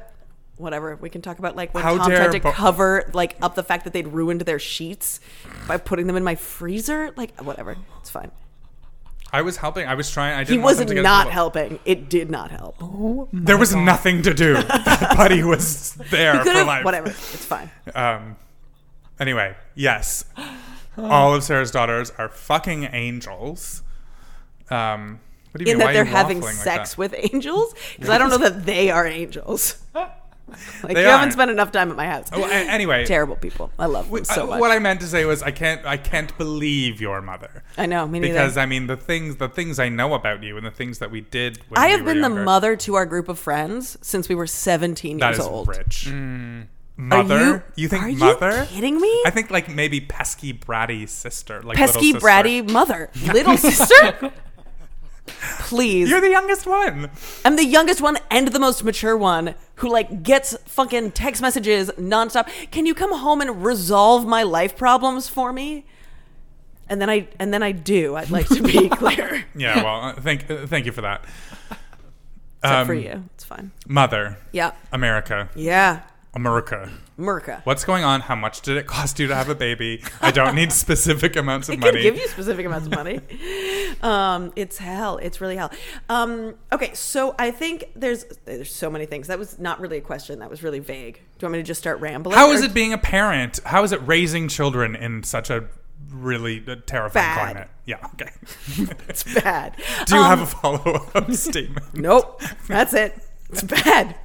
Speaker 3: whatever we can talk about like when
Speaker 1: How
Speaker 3: Tom tried to
Speaker 1: bo-
Speaker 3: cover like up the fact that they'd ruined their sheets by putting them in my freezer. Like whatever, it's fine.
Speaker 1: I was helping. I was trying. I
Speaker 3: He
Speaker 1: didn't want
Speaker 3: was
Speaker 1: them to get
Speaker 3: not
Speaker 1: into-
Speaker 3: helping. It did not help.
Speaker 1: There was nothing to do. that buddy was there for
Speaker 3: Could've-
Speaker 1: life.
Speaker 3: whatever, it's fine.
Speaker 1: Um. Anyway, yes, all of Sarah's daughters are fucking angels. Um. What do you
Speaker 3: in
Speaker 1: mean?
Speaker 3: that
Speaker 1: Why are
Speaker 3: they're
Speaker 1: you
Speaker 3: having
Speaker 1: waffling like
Speaker 3: sex
Speaker 1: that?
Speaker 3: with angels because I don't know that they are angels. Like
Speaker 1: They
Speaker 3: you haven't
Speaker 1: aren't.
Speaker 3: spent enough time at my house.
Speaker 1: Oh, a- anyway,
Speaker 3: Terrible people. I love them
Speaker 1: uh,
Speaker 3: so much.
Speaker 1: what I meant to say was I can't. I can't believe your mother.
Speaker 3: I know, me neither.
Speaker 1: Because I mean the things the things I know about you and the things that we did. When
Speaker 3: I
Speaker 1: we
Speaker 3: have
Speaker 1: were
Speaker 3: been the
Speaker 1: younger,
Speaker 3: mother to our group of friends since we were 17
Speaker 1: That
Speaker 3: years
Speaker 1: is
Speaker 3: old.
Speaker 1: rich.
Speaker 3: Are
Speaker 1: Mother?
Speaker 3: you,
Speaker 1: think
Speaker 3: are
Speaker 1: mother?
Speaker 3: You kidding me?
Speaker 1: I think like maybe pesky bratty sister, like
Speaker 3: Pesky,
Speaker 1: sister.
Speaker 3: bratty mother, little sister. Please,
Speaker 1: You're the youngest one.
Speaker 3: I'm the youngest one and the most mature one who like gets fucking text messages nonstop. Can you come home and resolve my life problems for me? And then I and then I do. I'd like to be clear.
Speaker 1: Yeah, well, uh, thank uh, thank you for that.
Speaker 3: Except for
Speaker 1: Um,
Speaker 3: you, it's fine.
Speaker 1: Mother,
Speaker 3: Yeah,
Speaker 1: America,
Speaker 3: yeah,
Speaker 1: America.
Speaker 3: Merca.
Speaker 1: What's going on? How much did it cost you to have a baby? I don't need specific amounts of
Speaker 3: I
Speaker 1: money.
Speaker 3: could give you specific amounts of money. um, it's hell. It's really hell. Um, okay, so I think there's there's so many things. That was not really a question. That was really vague. Do you want me to just start rambling?
Speaker 1: How is
Speaker 3: Or-
Speaker 1: it being a parent? How is it raising children in such a really uh, terrifying
Speaker 3: Bad.
Speaker 1: climate? Yeah, okay.
Speaker 3: It's bad.
Speaker 1: Do you
Speaker 3: Um,
Speaker 1: have a follow up statement?
Speaker 3: Nope. That's it. It's bad.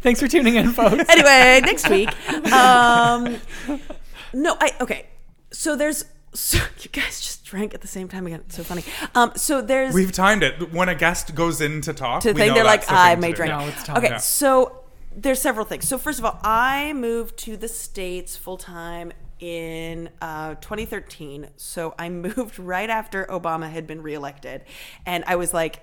Speaker 2: Thanks for tuning in, folks.
Speaker 3: Anyway, next week. Um, no, I okay. So there's so you guys just drank at the same time again. It's so funny. Um, so there's
Speaker 1: We've timed it. When a guest goes in to talk,
Speaker 3: to
Speaker 1: we
Speaker 3: think
Speaker 1: know
Speaker 3: they're like
Speaker 1: that's the
Speaker 3: I
Speaker 1: thing to
Speaker 3: may
Speaker 1: do.
Speaker 3: drink.
Speaker 2: No, it's time.
Speaker 3: okay,
Speaker 1: Yeah.
Speaker 3: so there's several things. So first of all, I moved to the states full time in uh, 2013. So I moved right after Obama had been reelected, and I was like.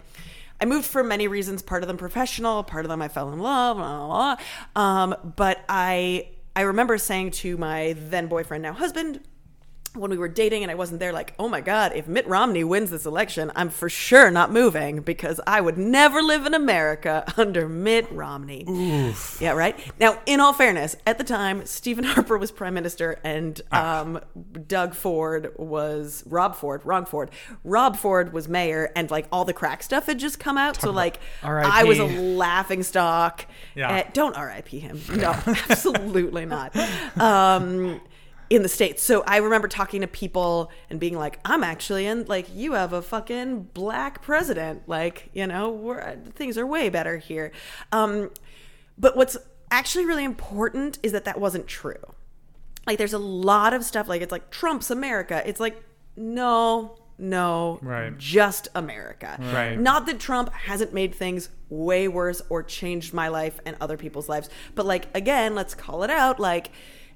Speaker 3: I moved for many reasons. Part of them professional, part of them I fell in love. Blah, blah, blah. Um, but I I remember saying to my then boyfriend, now husband, when we were dating and I wasn't there, like, oh my God, if Mitt Romney wins this election, I'm for sure not moving because I would never live in America under Mitt Romney. Yeah, right? Now, in all fairness, at the time, Stephen Harper was prime minister and um, Doug Ford was Rob Ford, wrong Ford. Rob Ford was mayor and like all the crack stuff had just come out. So, like, I was a laughing stock.
Speaker 1: Yeah.
Speaker 3: at- don't RIP him. No, absolutely not. Um, in the states. So I remember talking to people and being like, "I'm actually in like you have a fucking black president. Like, you know, we're, things are way better here." Um, but what's actually really important is that that wasn't true. Like, there's a lot of stuff like it's like Trump's America. It's like no. No,
Speaker 1: Right.
Speaker 3: just America.
Speaker 1: Right.
Speaker 3: Not that Trump hasn't made things way worse or changed my life and other people's lives, but like again, let's call it out. Like,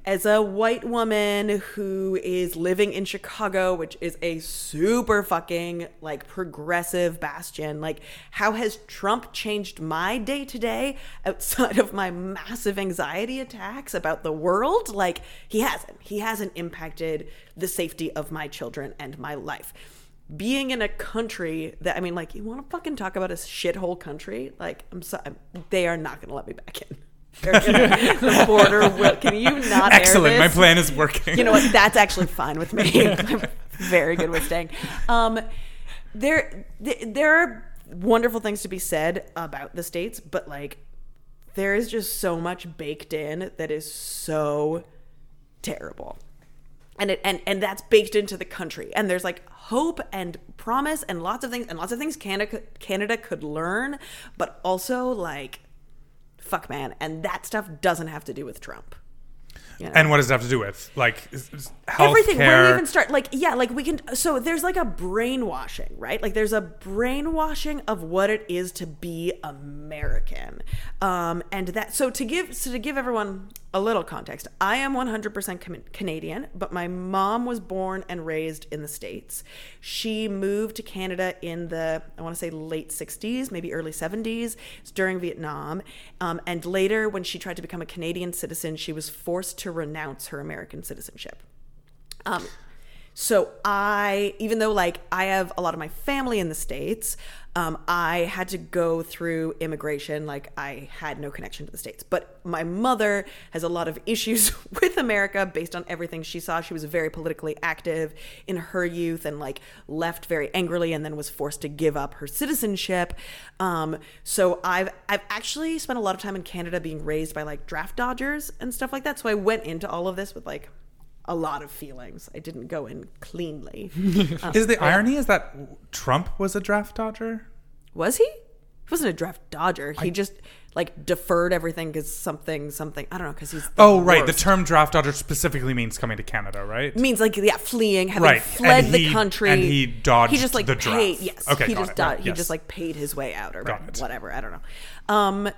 Speaker 3: as a white woman who is living in Chicago, which is a super fucking like progressive bastion, like, how has Trump changed my day to day outside of my massive anxiety attacks about the world? Like, he hasn't. He hasn't impacted the safety of my children and my life being in a country that I mean, like, you want to fucking talk about a shithole country? Like, I'm sorry, they are not to let me back in. The border will. Can you not?
Speaker 1: Excellent. My plan is working.
Speaker 3: You know what? That's actually fine with me. I'm very good with staying. Um, there, there are wonderful things to be said about the states, but like, there is just so much baked in that is so terrible and it and and that's baked into the country and there's like hope and promise and lots of things and lots of things canada canada could learn but also like fuck man. And that stuff doesn't have to do with trump. You know?
Speaker 1: and what does it have to do with? Like is- is healthcare?
Speaker 3: everything. Where do we even start? Like yeah like we can so there's like a brainwashing right? Like there's a brainwashing of what it is to be american. Um and that so to give so to give everyone a little context. I am 100% Can- canadian but my mom was born and raised in the states. She moved to canada in the i want to say late 60s maybe early 70s it's during vietnam um, and later when she tried to become a canadian citizen she was forced to renounce her american citizenship. Um, so I, even though like I have a lot of my family in the states, um, I had to go through immigration. Like I had no connection to the states, but my mother has a lot of issues with America based on everything she saw. She was very politically active in her youth and like left very angrily, and then was forced to give up her citizenship. Um, so I've I've actually spent a lot of time in Canada being raised by like draft dodgers and stuff like that. So I went into all of this with like a lot of feelings. I didn't go in cleanly. Uh,
Speaker 1: is the irony is that Trump was a draft dodger?
Speaker 3: was he? He wasn't a draft dodger. He just like deferred everything because something, something. I don't know because he's. the
Speaker 1: Oh, right. The term draft dodger specifically means coming to Canada, right?
Speaker 3: means like yeah, fleeing, having
Speaker 1: Right,
Speaker 3: fled
Speaker 1: and
Speaker 3: the
Speaker 1: he-
Speaker 3: country,
Speaker 1: and he dodged
Speaker 3: He just like
Speaker 1: the
Speaker 3: paid.
Speaker 1: draft.
Speaker 3: Yes,
Speaker 1: Okay,
Speaker 3: he
Speaker 1: got
Speaker 3: just
Speaker 1: it,
Speaker 3: dod-
Speaker 1: right,
Speaker 3: he
Speaker 1: yes.
Speaker 3: just like paid his way out or
Speaker 1: Got it.
Speaker 3: whatever. I don't know. Um,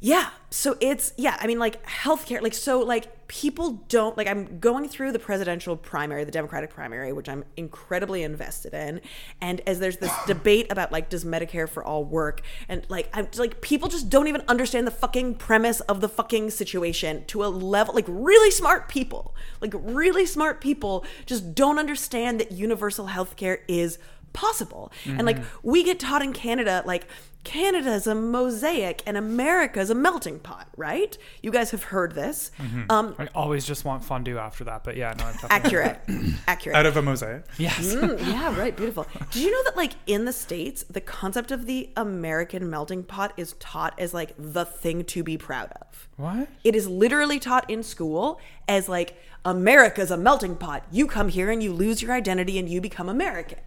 Speaker 3: yeah. So it's yeah. I mean, like healthcare. Like so, like people don't like. I'm going through the presidential primary, the Democratic primary, which I'm incredibly invested in. And as there's this debate about like does Medicare for all work, and like I'm like people just don't even understand the fucking premise of the fucking situation to a level. Like really smart people, like really smart people, just don't understand that universal healthcare is possible. And like mm-hmm. we get taught in Canada, like Canada is a mosaic and America is a melting pot, right? You guys have heard this. Um,
Speaker 2: I always just want fondue after that, but yeah, no, I'm definitely
Speaker 3: accurate, accurate.
Speaker 1: Out of a mosaic.
Speaker 2: Yes.
Speaker 3: Mm, yeah, right. Beautiful. Did you know that, like, in the States, the concept of the American melting pot is taught as, like, the thing to be proud of?
Speaker 1: What?
Speaker 3: It is literally taught in school as, like, America's a melting pot. You come here and you lose your identity and you become American.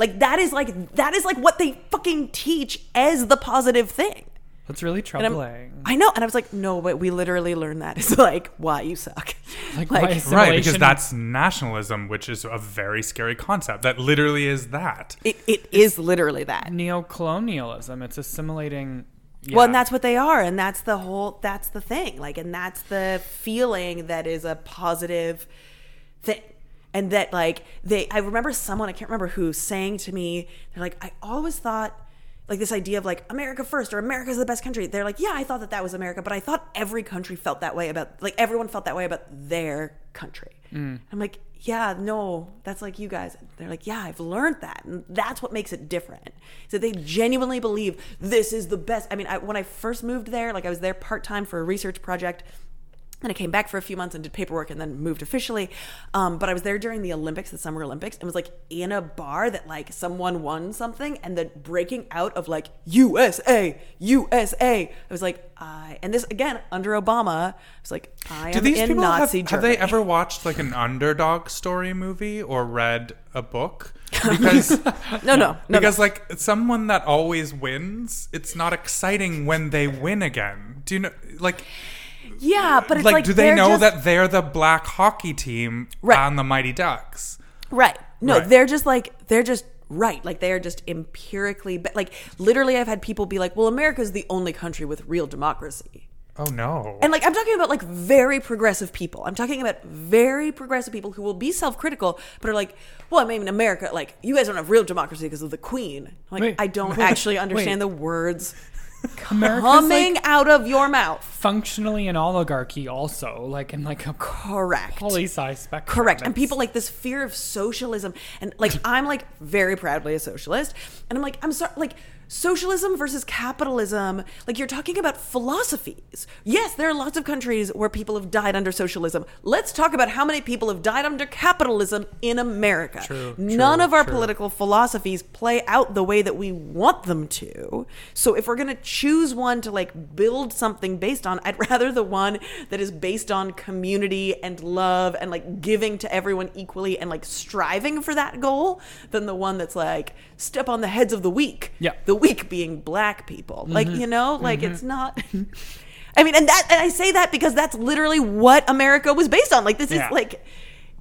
Speaker 3: Like, that is, like, that is, like, what they fucking teach as the positive thing.
Speaker 2: That's really
Speaker 3: And I'm-
Speaker 2: troubling.
Speaker 3: I know, and I was like, no, but we literally learned that. It's like why you suck.
Speaker 2: Like,
Speaker 3: like-
Speaker 2: why
Speaker 1: Right, because that's nationalism, which is a very scary concept. That literally is that.
Speaker 3: It, it is literally that.
Speaker 2: neo-colonialism. It's assimilating.
Speaker 3: Well, and that's what they are, and that's the whole. That's the thing. Like, and that's the feeling that is a positive thing, and that like they. I remember someone I can't remember who saying to me, they're like, I always thought. Like this idea of like America first or America's the best country. They're like, yeah, I thought that that was America, but I thought every country felt that way about like everyone felt that way about their country. Mm. I'm like, yeah, no, that's like you guys. They're like, yeah, I've learned that, and that's what makes it different. So they genuinely believe this is the best. I mean, I, when I first moved there, like I was there part time for a research project. Then I came back for a few months and did paperwork and then moved officially. Um, but I was there during the Olympics, the Summer Olympics, and was like in a bar that like someone won something and the breaking out of like USA, USA. I was like, I, and this again under Obama, I was like, I
Speaker 1: Do
Speaker 3: am
Speaker 1: these
Speaker 3: in
Speaker 1: people have,
Speaker 3: Nazi
Speaker 1: have
Speaker 3: Germany.
Speaker 1: they ever watched like an underdog story movie or read a book? Because
Speaker 3: No, no, no.
Speaker 1: because like someone that always wins, it's not exciting when they win again. Do you know like
Speaker 3: yeah, but it's
Speaker 1: like,
Speaker 3: like,
Speaker 1: do they know
Speaker 3: just-
Speaker 1: that they're the black hockey team
Speaker 3: Right.
Speaker 1: on the Mighty Ducks?
Speaker 3: Right. No,
Speaker 1: Right.
Speaker 3: they're just like they're just right. Like they are just empirically, but like literally, I've had people be like, "Well, America's the only country with real democracy."
Speaker 1: Oh no.
Speaker 3: And like I'm talking about like very progressive people. I'm talking about very progressive people who will be self-critical, but are like, "Well, I mean, America, like you guys don't have real democracy because of the Queen." Like
Speaker 2: Wait,
Speaker 3: I don't
Speaker 2: wait,
Speaker 3: actually understand
Speaker 2: wait.
Speaker 3: the words
Speaker 2: America's
Speaker 3: coming
Speaker 2: like
Speaker 3: out of your mouth.
Speaker 2: functionally an oligarchy, also, like in like a
Speaker 3: Correct.
Speaker 2: poly-size spectrum.
Speaker 3: Correct. And people like this fear of socialism. And like, I'm like very proudly a socialist. And I'm like, I'm sorry, like, socialism versus capitalism. Like, you're talking about philosophies. Yes, there are lots of countries where people have died under socialism. Let's talk about how many people have died under capitalism in America.
Speaker 2: True,
Speaker 3: None
Speaker 2: true,
Speaker 3: of our
Speaker 2: true.
Speaker 3: political philosophies play out the way that we want them to. So if we're going to choose one to like build something based on, I'd rather the one that is based on community and love and like giving to everyone equally and like striving for that goal than the one that's like step on the heads of the weak.
Speaker 2: Yeah.
Speaker 3: The weak being black people. Like,
Speaker 2: Mm-hmm.
Speaker 3: you know, like it's not I mean, and that and I say that because that's literally what America was based on. Like this
Speaker 2: Yeah.
Speaker 3: is like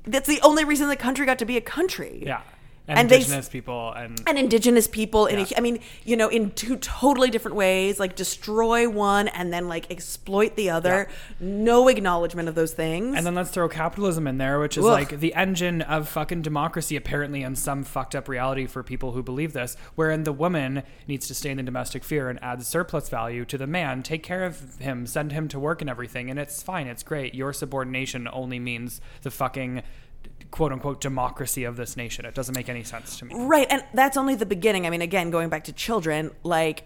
Speaker 3: that's the only reason the country got to be a country
Speaker 2: yeah, and,
Speaker 3: and they-
Speaker 2: indigenous people and
Speaker 3: and indigenous people in
Speaker 2: Yeah.
Speaker 3: a, I mean, you know, in two totally different ways, like destroy one and then like exploit the other. No acknowledgement of those things.
Speaker 2: And then let's throw capitalism in there, which is
Speaker 3: Ugh.
Speaker 2: like the engine of fucking democracy, apparently, in some fucked up reality for people who believe this, wherein the woman needs to stay in the domestic sphere and add surplus value to the man, take care of him, send him to work and everything, and it's fine, it's great. Your subordination only means the fucking quote unquote democracy of this nation. It doesn't make any sense to me.
Speaker 3: right, and that's only the beginning. I mean, again, going back to children, like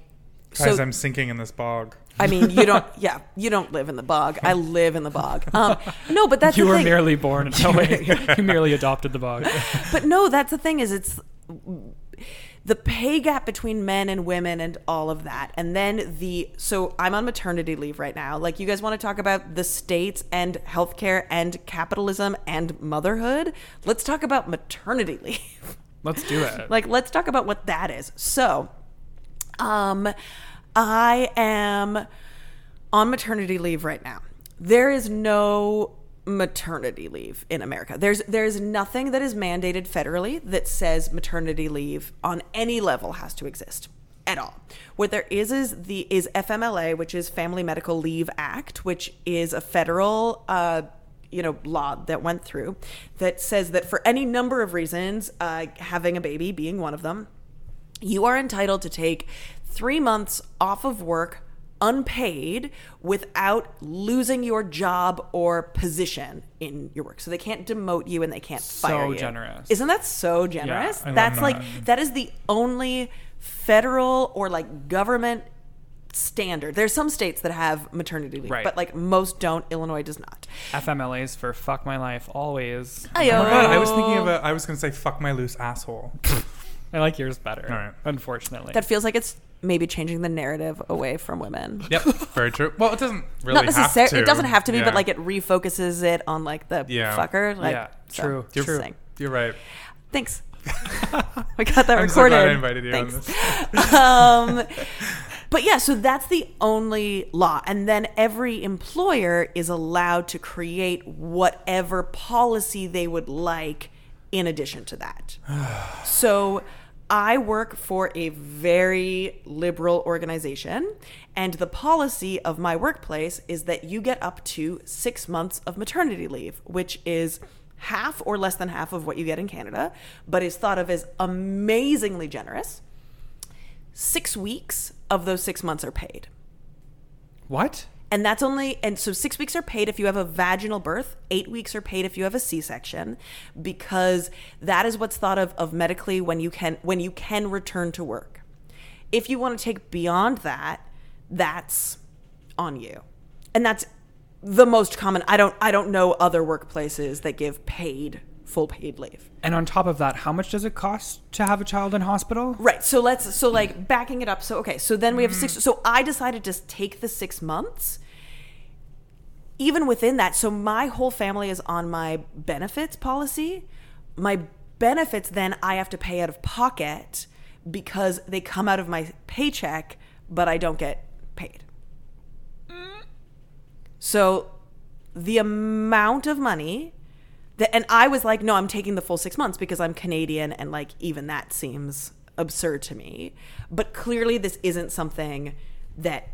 Speaker 1: Guys,
Speaker 3: so
Speaker 1: I'm sinking in this bog.
Speaker 3: I mean, you don't yeah, you don't live in the bog. I live in the bog. Um no, but that's
Speaker 2: You
Speaker 3: the
Speaker 2: were
Speaker 3: thing.
Speaker 2: merely born. No, wait, you merely adopted the bog.
Speaker 3: but no, that's the thing is it's the pay gap between men and women and all of that. And then the so I'm on maternity leave right now. Like you guys want to talk about the states and healthcare and capitalism and motherhood? Let's talk about maternity leave.
Speaker 2: Let's do it.
Speaker 3: like let's talk about what that is. So, um I am on maternity leave right now. There is no maternity leave in America. There's there's nothing that is mandated federally that says maternity leave on any level has to exist at all. What there is is the is FMLA, which is Family Medical Leave Act, which is a federal uh you know law that went through that says that for any number of reasons, uh, having a baby being one of them, you are entitled to take three months off of work unpaid without losing your job or position in your work. So they can't demote you and they can't
Speaker 2: So
Speaker 3: fire you.
Speaker 2: So generous.
Speaker 3: Isn't that so generous?
Speaker 1: I love
Speaker 3: That's
Speaker 1: that.
Speaker 3: like that is the only federal or like government standard. There's some states that have maternity leave,
Speaker 2: Right.
Speaker 3: but like most don't. Illinois does not.
Speaker 2: FMLAs for fuck my life always.
Speaker 1: Oh my god, I was thinking of a, I was gonna say fuck my loose asshole.
Speaker 2: I like yours better.
Speaker 1: All right.
Speaker 2: Unfortunately.
Speaker 3: That feels like it's maybe changing the narrative away from women.
Speaker 1: yep, very true. Well, it doesn't really
Speaker 3: Not
Speaker 1: have
Speaker 3: necessarily.
Speaker 1: to.
Speaker 3: It doesn't have to be,
Speaker 1: Yeah.
Speaker 3: but like it refocuses it on like the
Speaker 1: Yeah.
Speaker 3: fucker. Like,
Speaker 2: Yeah,
Speaker 3: so,
Speaker 2: true,
Speaker 3: just
Speaker 2: true.
Speaker 3: saying.
Speaker 1: You're right.
Speaker 3: Thanks. we got that
Speaker 1: I'm so
Speaker 3: recorded.
Speaker 1: glad I invited you
Speaker 3: Thanks.
Speaker 1: on this.
Speaker 3: um, But yeah, so that's the only law. And then every employer is allowed to create whatever policy they would like in addition to that. so I work for a very liberal organization, and the policy of my workplace is that you get up to six months of maternity leave, which is half or less than half of what you get in Canada, but is thought of as amazingly generous. Six weeks of those six months are paid.
Speaker 2: What?
Speaker 3: And that's only, and so six weeks are paid if you have a vaginal birth, eight weeks are paid if you have a C section, because that is what's thought of, of medically when you can, when you can return to work. If you want to take beyond that, that's on you. And that's the most common. I don't, I don't know other workplaces that give paid, full paid leave.
Speaker 2: And on top of that, how much does it cost to have a child in hospital?
Speaker 3: Right. So let's so like hmm. backing it up. So okay. So then we have six. Hmm. So I decided to take the six months. Even within that, so my whole family is on my benefits policy. My benefits then I have to pay out of pocket because they come out of my paycheck, but I don't get paid. Hmm. So the amount of money and I was like, no, I'm taking the full six months because I'm Canadian, and like even that seems absurd to me. But clearly, this isn't something that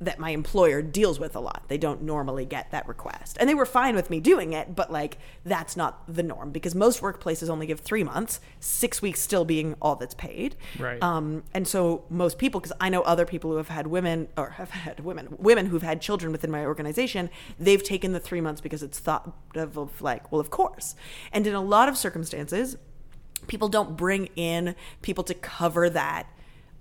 Speaker 3: that my employer deals with a lot. They don't normally get that request. And they were fine with me doing it, but like that's not the norm because most workplaces only give 3 months, 6 weeks still being all that's paid.
Speaker 2: Right.
Speaker 3: Um and so most people cuz I know other people who have had women or have had women women who've had children within my organization, they've taken the 3 months because it's thought of, of like, well of course. And in a lot of circumstances, people don't bring in people to cover that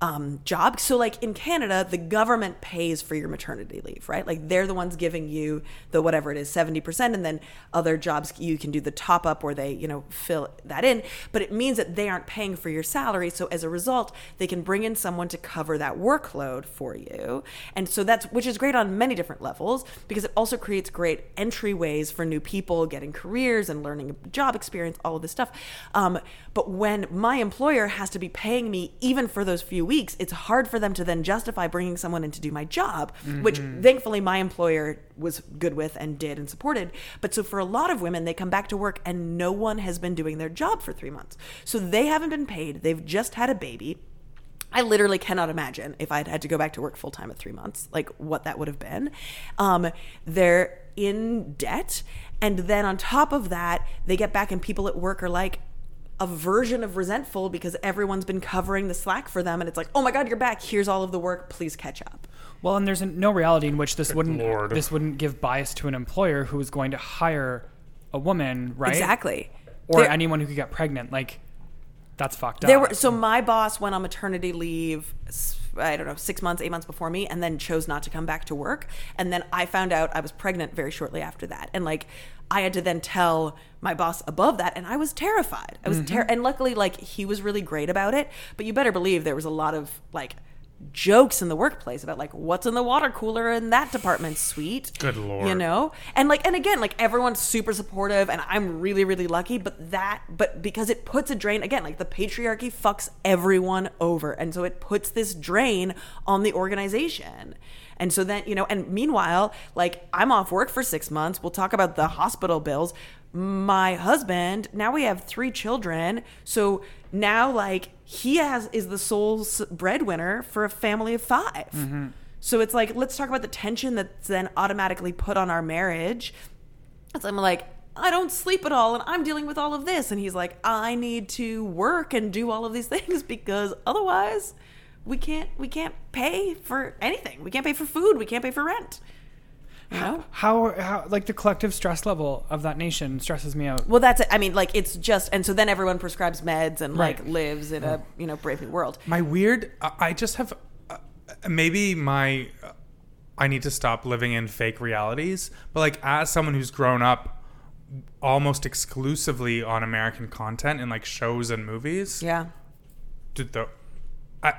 Speaker 3: um, job. So, like in Canada, the government pays for your maternity leave, right? Like they're the ones giving you the whatever it is, 70%. And then other jobs, you can do the top up where they, you know, fill that in. But it means that they aren't paying for your salary. So, as a result, they can bring in someone to cover that workload for you. And so that's, which is great on many different levels because it also creates great entryways for new people getting careers and learning job experience, all of this stuff. Um, but when my employer has to be paying me even for those few weeks, it's hard for them to then justify bringing someone in to do my job, which thankfully my employer was good with and did and supported. But so for a lot of women, they come back to work and no one has been doing their job for three months. So they haven't been paid. They've just had a baby. I literally cannot imagine if I'd had to go back to work full time at three months, like what that would have been. Um, they're in debt. And then on top of that, they get back and people at work are like, a version of resentful because everyone's been covering the slack for them and it's like oh my god you're back here's all of the work please catch up
Speaker 2: Well, and there's no reality in which this wouldn't
Speaker 1: Lord.
Speaker 2: this wouldn't give bias to an employer who is going to hire a woman, right?
Speaker 3: exactly
Speaker 2: Or
Speaker 3: There-
Speaker 2: anyone who could get pregnant. Like that's fucked
Speaker 3: there
Speaker 2: up.
Speaker 3: were so my boss went on maternity leave I don't know six months eight months before me and then chose not to come back to work and then i found out i was pregnant very shortly after that and like i had to then tell my boss above that and i was terrified. I was mm-hmm. ter- and luckily like he was really great about it but you better believe there was a lot of like jokes in the workplace about like what's in the water cooler in that department suite
Speaker 1: Good lord.
Speaker 3: you know? And like and again like everyone's super supportive and i'm really really lucky but that but because it puts a drain again like the patriarchy fucks everyone over and so it puts this drain on the organization and so then you know and meanwhile like i'm off work for six months. We'll talk about the hospital bills. My husband now we have three children. So now like he has is the sole breadwinner for a family of 5 mm-hmm. so it's like let's talk about the tension that's then automatically put on our marriage. So i'm like i don't sleep at all and i'm dealing with all of this. And he's like i need to work and do all of these things because otherwise we can't we can't pay for anything we can't pay for food we can't pay for rent you know
Speaker 2: how how like the collective stress level of that nation stresses me out.
Speaker 3: Well, that's it. I mean, like it's just, and so then everyone prescribes meds and like lives in a you know brave new world.
Speaker 1: My weird. I I just have. Uh, maybe my. Uh, I need to stop living in fake realities. But like, as someone who's grown up almost exclusively on American content in like shows and movies,
Speaker 3: Yeah.
Speaker 1: did the.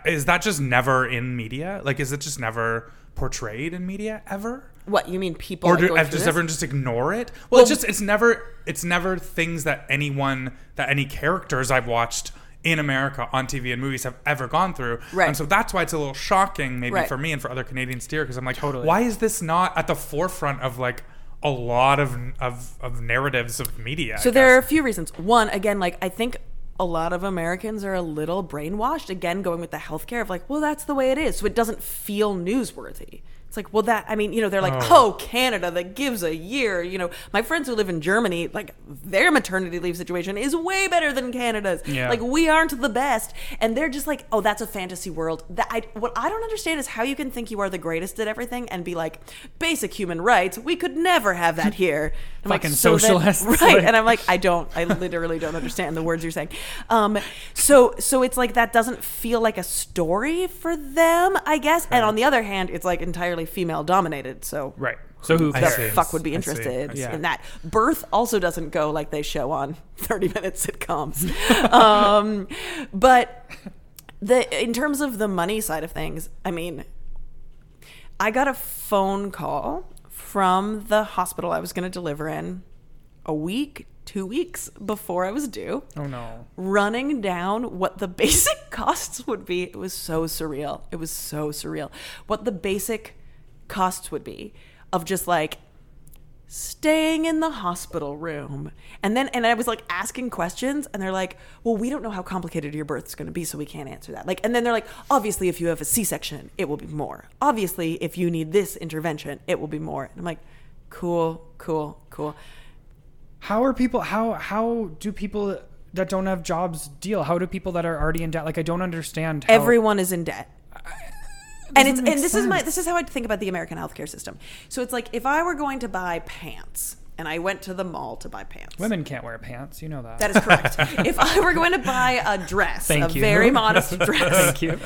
Speaker 1: Is that just never in media? Like, is it just never portrayed in media ever?
Speaker 3: What you mean? People
Speaker 1: or do, does
Speaker 3: this?
Speaker 1: everyone just ignore it? Well, it's just it's never it's never things that anyone that any characters I've watched in America on TV and movies have ever gone through.
Speaker 3: Right.
Speaker 1: And so that's why it's a little shocking, maybe
Speaker 3: Right.
Speaker 1: for me and for other Canadians to hear, because I'm like,
Speaker 2: Totally.
Speaker 1: why is this not at the forefront of like a lot of of, of narratives of media?
Speaker 3: So there are a few reasons. One, again, like I think a lot of Americans are a little brainwashed. Again, going with the healthcare of like, well, that's the way it is, so it doesn't feel newsworthy. It's like, well, that I mean, you know, they're like, oh. Canada that gives a year. You know, my friends who live in Germany, like their maternity leave situation is way better than Canada's.
Speaker 2: Yeah.
Speaker 3: Like we aren't the best, and they're just like, oh, that's a fantasy world. That I what I don't understand is how you can think you are the greatest at everything and be like, basic human rights. We could never have that here. I'm
Speaker 2: Fucking
Speaker 3: so then-
Speaker 2: socialists,
Speaker 3: right?
Speaker 2: like-
Speaker 3: and I'm like, I don't, I literally don't understand the words you're saying. Um, so, so it's like that doesn't feel like a story for them, I guess. And on the other hand, it's like entirely female dominated. So,
Speaker 2: Right. So who
Speaker 3: the
Speaker 2: cares?
Speaker 1: see.
Speaker 3: fuck would be
Speaker 1: I see.
Speaker 3: interested
Speaker 1: I see.
Speaker 3: in that? Birth also doesn't go like they show on 30 minute sitcoms. um, but the in terms of the money side of things, I mean, I got a phone call from the hospital I was going to deliver in a week, two weeks before I was due,
Speaker 2: Oh no.
Speaker 3: running down what the basic costs would be. It was so surreal. It was so surreal. What the basic costs would be of just like staying in the hospital room. And then and I was like asking questions and they're like, "Well, we don't know how complicated your birth's going to be, so we can't answer that." Like and then they're like, "Obviously if you have a C-section, it will be more. Obviously if you need this intervention, it will be more." And I'm like, "Cool, cool, cool."
Speaker 2: How are people? How how do people that don't have jobs deal? How do people that are already in debt? Like I don't understand. How,
Speaker 3: Everyone is in debt. And it's and this is my this is how I think about the American healthcare system. So it's like if I were going to buy pants and I went to the mall to buy pants.
Speaker 2: women can't wear pants. You know that.
Speaker 3: That is correct. if I were going to buy a dress,
Speaker 2: Thank
Speaker 3: a
Speaker 2: you.
Speaker 3: very modest dress,
Speaker 2: Thank you.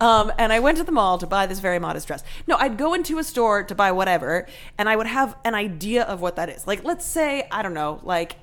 Speaker 3: um, and I went to the mall to buy this very modest dress. No, I'd go into a store to buy whatever, and I would have an idea of what that is. Like, let's say I don't know, like.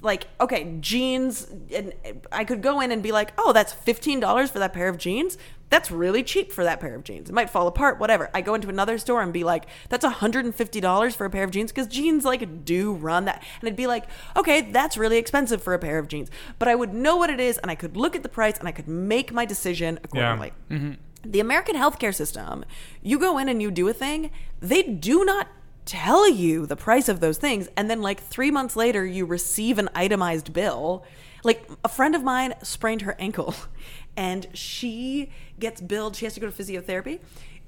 Speaker 3: Like okay, jeans, and I could go in and be like, "Oh, that's fifteen dollars for that pair of jeans. That's really cheap for that pair of jeans. It might fall apart, whatever." I go into another store and be like, "That's one hundred and fifty dollars for a pair of jeans because jeans like do run that." And I'd be like, "Okay, that's really expensive for a pair of jeans," but I would know what it is, and I could look at the price, and I could make my decision accordingly mm-hmm. the American healthcare system, you go in and you do a thing, they do not tell you the price of those things. And then, like, three months later, you receive an itemized bill. Like, a friend of mine sprained her ankle and she gets billed, she has to go to physiotherapy.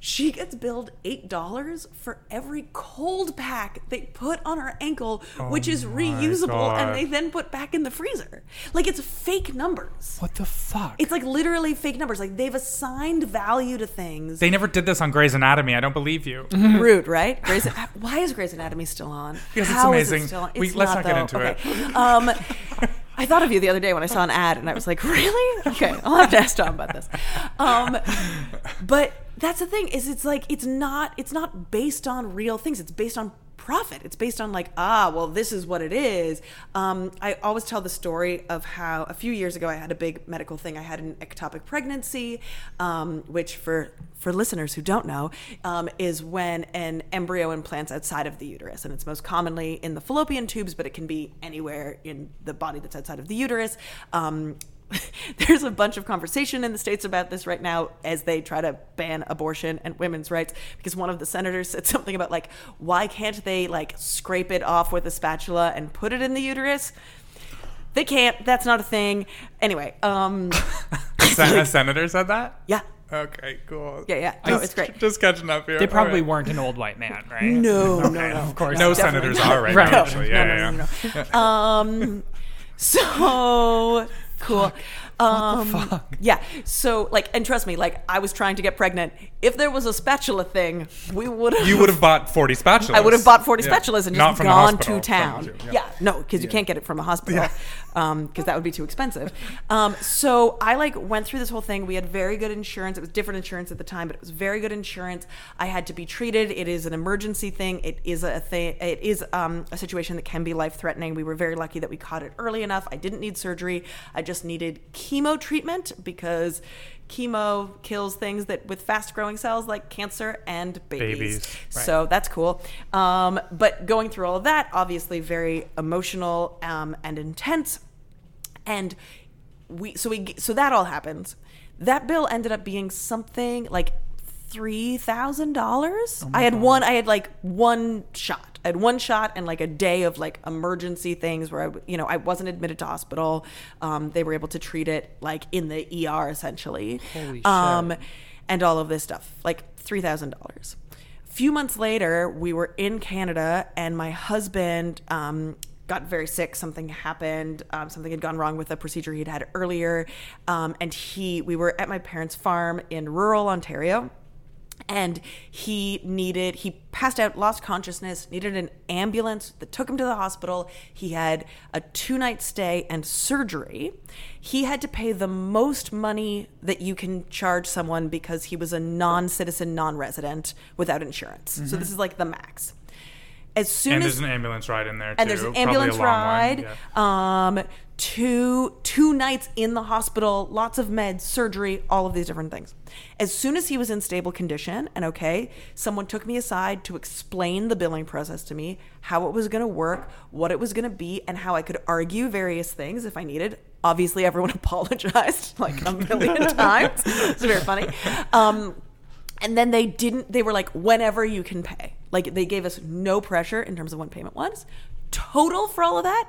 Speaker 3: She gets billed $8 for every cold pack they put on her ankle, which is reusable
Speaker 1: God.
Speaker 3: and they then put back in the freezer. Like, it's fake numbers.
Speaker 2: what the fuck?
Speaker 3: It's like literally fake numbers. Like they've assigned value to things.
Speaker 1: They never did this on Grey's Anatomy. I don't believe you.
Speaker 3: Rude, right? Grey's, why is Grey's Anatomy still on?
Speaker 1: Because it's
Speaker 3: How is
Speaker 1: amazing.
Speaker 3: it still on?
Speaker 1: We- let's not get
Speaker 3: though.
Speaker 1: into it.
Speaker 3: Um, I thought of you the other day when I saw an ad, and I was like, "Really? Okay, I'll have to ask Tom about this." Um, but that's the thing is, it's like it's not it's not based on real things. It's based on profit. It's based on like, ah, well, this is what it is. Um, I always tell the story of how a few years ago I had a big medical thing. I had an ectopic pregnancy, um, which for for listeners who don't know, um, is when an embryo implants outside of the uterus, and it's most commonly in the fallopian tubes, but it can be anywhere in the body that's outside of the uterus. There's a bunch of conversation in the states about this right now as they try to ban abortion and women's rights because one of the senators said something about like why can't they like scrape it off with a spatula and put it in the uterus they can't that's not a thing anyway um
Speaker 1: Sen- a senator said that.
Speaker 3: yeah
Speaker 1: Okay, cool.
Speaker 3: yeah yeah no
Speaker 1: Just-
Speaker 3: it's great
Speaker 1: Just catching up here.
Speaker 2: they probably
Speaker 1: All right.
Speaker 2: weren't an old white man, right?
Speaker 3: no no
Speaker 2: Okay,
Speaker 3: no
Speaker 2: of course.
Speaker 1: No
Speaker 3: Definitely
Speaker 1: senators
Speaker 3: not.
Speaker 1: are right,
Speaker 2: Right.
Speaker 1: now, actually.
Speaker 3: no,
Speaker 1: Yeah,
Speaker 3: no,
Speaker 1: yeah,
Speaker 3: no, no, no. um so cool um yeah so like and trust me like i was trying to get pregnant if there was a spatula thing we would have
Speaker 1: You would have bought 40 spatulas.
Speaker 3: I would have bought 40
Speaker 1: Yeah.
Speaker 3: spatulas and
Speaker 1: Not
Speaker 3: just gone
Speaker 1: hospital,
Speaker 3: to town.
Speaker 1: you,
Speaker 3: Yeah, no, because you can't get it from a hospital because that would be too expensive. Um, so I like went through this whole thing. We had very good insurance. It was different insurance at the time, but it was very good insurance. I had to be treated. It is an emergency thing. It is a thing. It is um, a situation that can be life threatening. We were very lucky that we caught it early enough. I didn't need surgery. I just needed chemo treatment because chemo kills things that with fast growing cells like cancer and babies.
Speaker 1: Babies, right.
Speaker 3: So that's cool. Um, but going through all of that, obviously very emotional um, and intense. And we so we so that all happens. That bill ended up being something like three thousand dollars. I had one. I had like one shot. I had one shot and like a day of like emergency things where I, you know, I wasn't admitted to hospital. Um, they were able to treat it like in the ER essentially.
Speaker 2: Holy
Speaker 3: um,
Speaker 2: shit.
Speaker 3: and all of this stuff, like three thousand dollars. A few months later, we were in Canada, and my husband um, got very sick. Something happened. Um, something had gone wrong with a procedure he'd had earlier, um, and he. We were at my parents' farm in rural Ontario and he needed he passed out lost consciousness needed an ambulance that took him to the hospital. He had a two night stay and surgery. He had to pay the most money that you can charge someone because he was a non-citizen non-resident without insurance. So mm-hmm. this is like the max as soon
Speaker 1: And
Speaker 3: as
Speaker 1: there's an ambulance ride in there too.
Speaker 3: and there's an ambulance ride
Speaker 1: yeah.
Speaker 3: um two two nights in the hospital lots of meds surgery all of these different things. As soon as he was in stable condition and okay someone took me aside to explain the billing process to me how it was going to work what it was going to be and how i could argue various things if i needed. Obviously everyone apologized like a million times. It's very funny. Um and then they didn't they were like whenever you can pay like they gave us no pressure in terms of when payment was total for all of that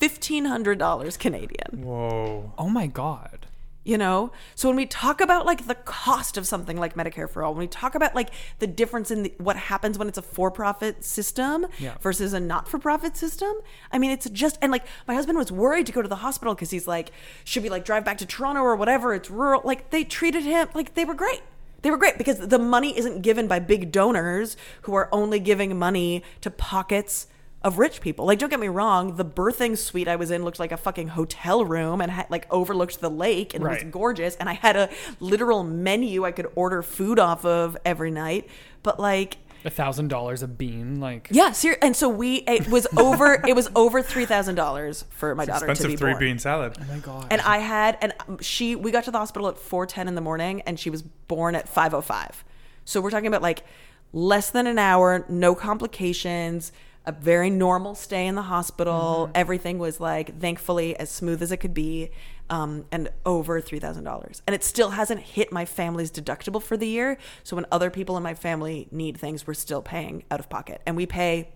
Speaker 3: $1500 canadian
Speaker 1: Whoa.
Speaker 2: Oh my god.
Speaker 3: you know so when we talk about like the cost of something like medicare for all when we talk about like the difference in the, what happens when it's a for-profit system
Speaker 2: Yeah.
Speaker 3: versus a not-for-profit system i mean it's just and like my husband was worried to go to the hospital because he's like should we like drive back to toronto or whatever it's rural like they treated him like they were great they were great because the money isn't given by big donors who are only giving money to pockets of rich people. Like, don't get me wrong, the birthing suite I was in looked like a fucking hotel room and had, like overlooked the lake and
Speaker 2: Right.
Speaker 3: was gorgeous. And I had a literal menu I could order food off of every night. But like,
Speaker 2: A thousand dollars a bean, like
Speaker 3: yeah, ser- and so we it was over it was over three thousand dollars for my daughter to be
Speaker 1: three
Speaker 3: born.
Speaker 1: bean salad.
Speaker 2: Oh my god.
Speaker 3: And I had, and she, we got to the hospital at 4:10 in the morning, and she was born at 5:05. So we're talking about like less than an hour, no complications, a very normal stay in the hospital. Mm-hmm. Everything was like, thankfully, as smooth as it could be, um, and over three thousand dollars. And it still hasn't hit my family's deductible for the year. So when other people in my family need things, we're still paying out of pocket, and we pay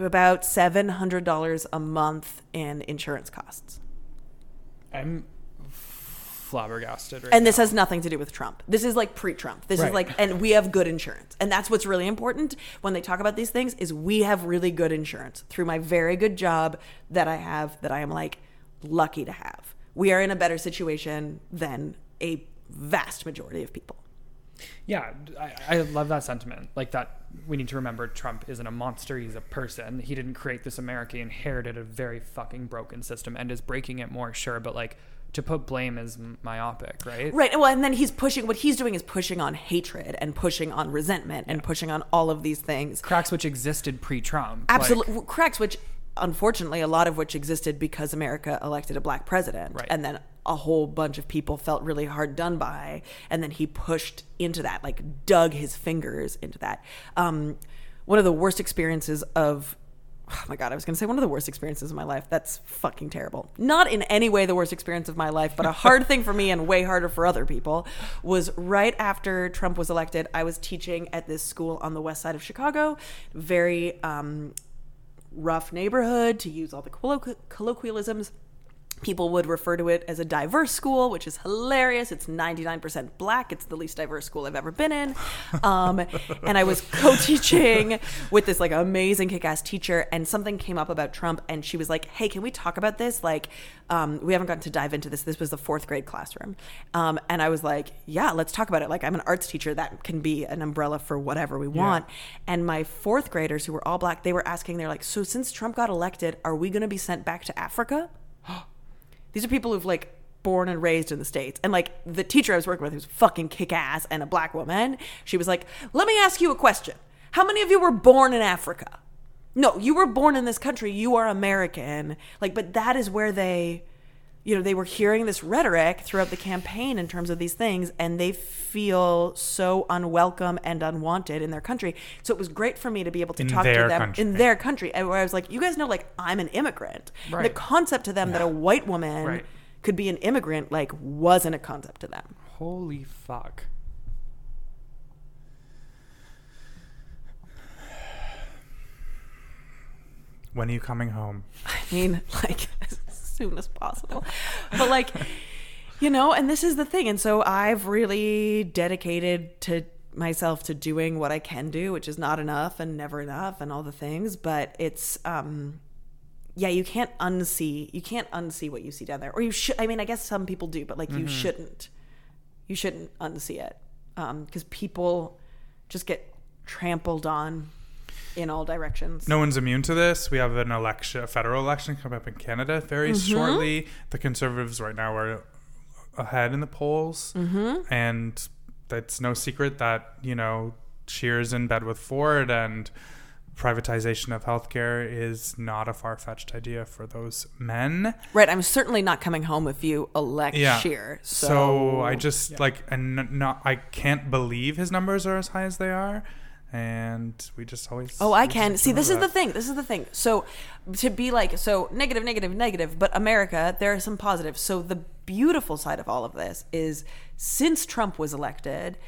Speaker 3: about seven hundred dollars a month in insurance costs.
Speaker 2: I'm flabbergasted right
Speaker 3: And this
Speaker 2: now.
Speaker 3: has nothing to do with Trump. This is like pre-Trump. This is like, and we have good insurance, and that's what's really important when they talk about these things. Is we have really good insurance through my very good job that I have, that I am like lucky to have. We are in a better situation than a vast majority of people.
Speaker 2: Yeah, I, I love that sentiment. Like that, we need to remember Trump isn't a monster; he's a person. He didn't create this America; he inherited a very fucking broken system and is breaking it more. Sure, but like to put blame is myopic, right?
Speaker 3: Right. Well, and then he's pushing. What he's doing is pushing on hatred and pushing on resentment and pushing on all of these things.
Speaker 2: Cracks which existed pre-Trump.
Speaker 3: absolutely cracks which unfortunately a lot of which existed because america elected a black president.
Speaker 2: Right.
Speaker 3: and then a whole bunch of people felt really hard done by and then he pushed into that like dug his fingers into that. Um, one of the worst experiences of oh my god i was going to say one of the worst experiences of my life. That's fucking terrible. Not in any way the worst experience of my life but a hard thing for me and way harder for other people was right after trump was elected i was teaching at this school on the west side of chicago. Very um, rough neighborhood to use all the colloqu- colloquialisms. People would refer to it as a diverse school, which is hilarious. It's 99% black. It's the least diverse school I've ever been in. Um, and I was co teaching with this like amazing kick ass teacher, and something came up about Trump, and she was like, Hey, can we talk about this? Like, um, we haven't gotten to dive into this. This was the fourth grade classroom. Um, and I was like, Yeah, let's talk about it. Like, I'm an arts teacher. That can be an umbrella for whatever we want. And my fourth graders, who were all black, they were asking, They're like, So since Trump got elected, are we going to be sent back to Africa? These are people who've like born and raised in the states. And like the teacher i was working with who's fucking kick-ass and a black woman she was like let me ask you a question. How many of you were born in africa? No you were born in this country. You are american. Like but that is where they you know, they were hearing this rhetoric throughout the campaign in terms of these things, and they feel so unwelcome and unwanted in their country. So it was great for me to be able to
Speaker 1: In
Speaker 3: talk to them
Speaker 1: country.
Speaker 3: in their country, and where I was like, you guys know, like, I'm an immigrant. And The concept to them that a white woman
Speaker 2: Right.
Speaker 3: could be an immigrant, like, wasn't a concept to them.
Speaker 2: Holy fuck.
Speaker 1: When are you coming home?
Speaker 3: I mean, like as soon as possible. But like, you know, and this is the thing. And so I've really dedicated to myself to doing what I can do, which is not enough and never enough and all the things. But it's um yeah, you can't unsee you can't unsee what you see down there. Or you should I mean, I guess some people do, but like you shouldn't. You shouldn't unsee it. Um, because people just get trampled on in all directions.
Speaker 1: No one's immune to this. We have an election, a federal election coming up in Canada very
Speaker 3: Mm-hmm.
Speaker 1: shortly. The Conservatives right now are ahead in the polls,
Speaker 3: Mm-hmm.
Speaker 1: and it's no secret that you know Scheer's in bed with Ford, and privatization of healthcare is not a far fetched idea for those men.
Speaker 3: Right, I'm certainly not coming home if you elect
Speaker 1: Yeah.
Speaker 3: Scheer. So,
Speaker 1: So, I just like and not I can't believe his numbers are as high as they are, and we just always.
Speaker 3: Oh, I
Speaker 1: we just
Speaker 3: can. See, this is the thing. This is the thing. So, to be like, so negative, negative, negative, but America, there are some positives. So, the beautiful side of all of this is since Trump was elected,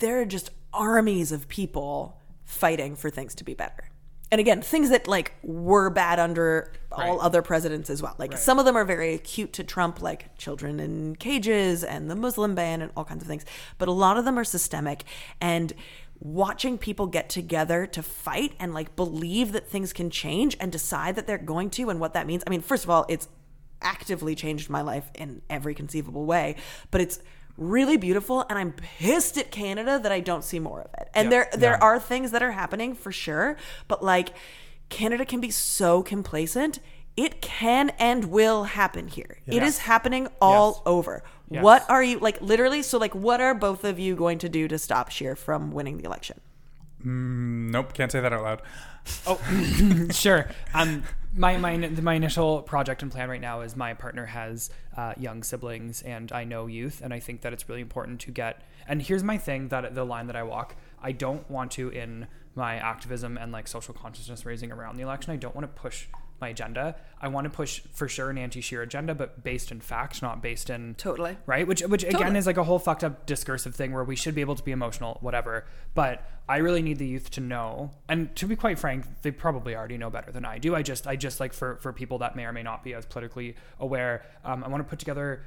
Speaker 3: there are just armies of people fighting for things to be better. And again, things that like were bad under all
Speaker 2: Right.
Speaker 3: other presidents as well. Like some of them are very acute to Trump, like children in cages and the Muslim ban and all kinds of things. But a lot of them are systemic. And watching people get together to fight and like believe that things can change and decide that they're going to and what that means. I mean, first of all, it's actively changed my life in every conceivable way, but it's really beautiful and I'm pissed at Canada that I don't see more of it. And there there are things that are happening for sure, but like Canada can be so complacent. It can and will happen here. It is happening all
Speaker 2: Yes.
Speaker 3: over.
Speaker 2: Yes.
Speaker 3: What are you like literally so like what are both of you going to do to stop Scheer from winning the election?
Speaker 1: Nope, can't say that out loud.
Speaker 2: Oh, sure. Um, my my my initial project and plan right now is my partner has uh, young siblings and I know youth, and I think that it's really important to get. And here's my thing that the line that I walk. I don't want to in my activism and like social consciousness raising around the election. I don't want to push my agenda. I want to push for sure an anti-Scheer agenda, but based in facts, not based in
Speaker 3: Totally.
Speaker 2: right? Which which again is like a whole fucked up discursive thing where we should be able to be emotional, whatever. But I really need the youth to know, and to be quite frank, they probably already know better than I do. I just I just like for for people that may or may not be as politically aware, um, I want to put together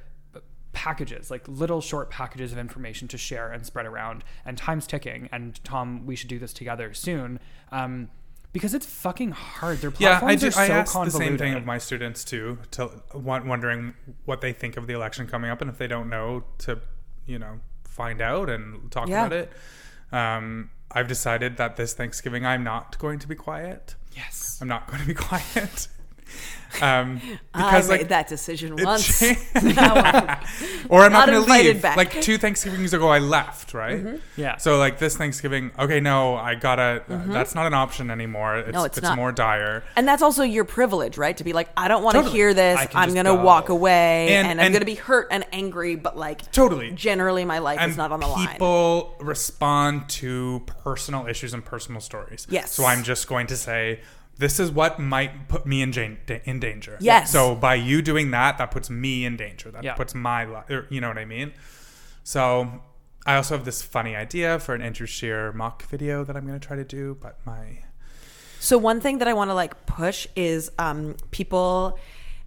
Speaker 2: packages like little short packages of information to share and spread around and time's ticking and tom we should do this together soon um, because it's fucking hard their
Speaker 1: Yeah,
Speaker 2: platforms
Speaker 1: I do.
Speaker 2: are so
Speaker 1: I ask the same thing of my students too, to won- wondering what they think of the election coming up, and if they don't know, to you know find out and talk
Speaker 3: Yeah.
Speaker 1: about it. Um, I've decided that this Thanksgiving I'm not going to be quiet.
Speaker 2: yes
Speaker 1: I'm not going to be quiet. um,
Speaker 3: I made
Speaker 1: like
Speaker 3: that decision once.
Speaker 1: cha- or I'm
Speaker 3: Not
Speaker 1: not, going to leave.
Speaker 3: back.
Speaker 1: Like two Thanksgivings ago, I left. Right.
Speaker 2: yeah
Speaker 1: So like this Thanksgiving, okay, no, I gotta. That's not an option anymore. It's,
Speaker 3: Mm-hmm. No, it's
Speaker 1: it's
Speaker 3: not.
Speaker 1: more dire.
Speaker 3: And that's also your privilege, right? To be like, I don't want to
Speaker 1: Totally.
Speaker 3: hear this.
Speaker 2: I can
Speaker 3: I'm going to walk away and,
Speaker 1: And-
Speaker 3: I'm going to be hurt and angry, but like,
Speaker 1: Totally.
Speaker 3: generally my life is not on the line.
Speaker 1: people respond to personal issues and personal stories.
Speaker 3: Yes.
Speaker 1: So I'm just going to say this is what might put me in, jan- in danger.
Speaker 3: Yes.
Speaker 1: So by you doing that, that puts me in danger. That
Speaker 2: Yeah.
Speaker 1: puts my life. You know what I mean? So I also have this funny idea for an Andrew Scheer mock video that I'm going to try to do, but my
Speaker 3: So one thing that I want to like push is um, people,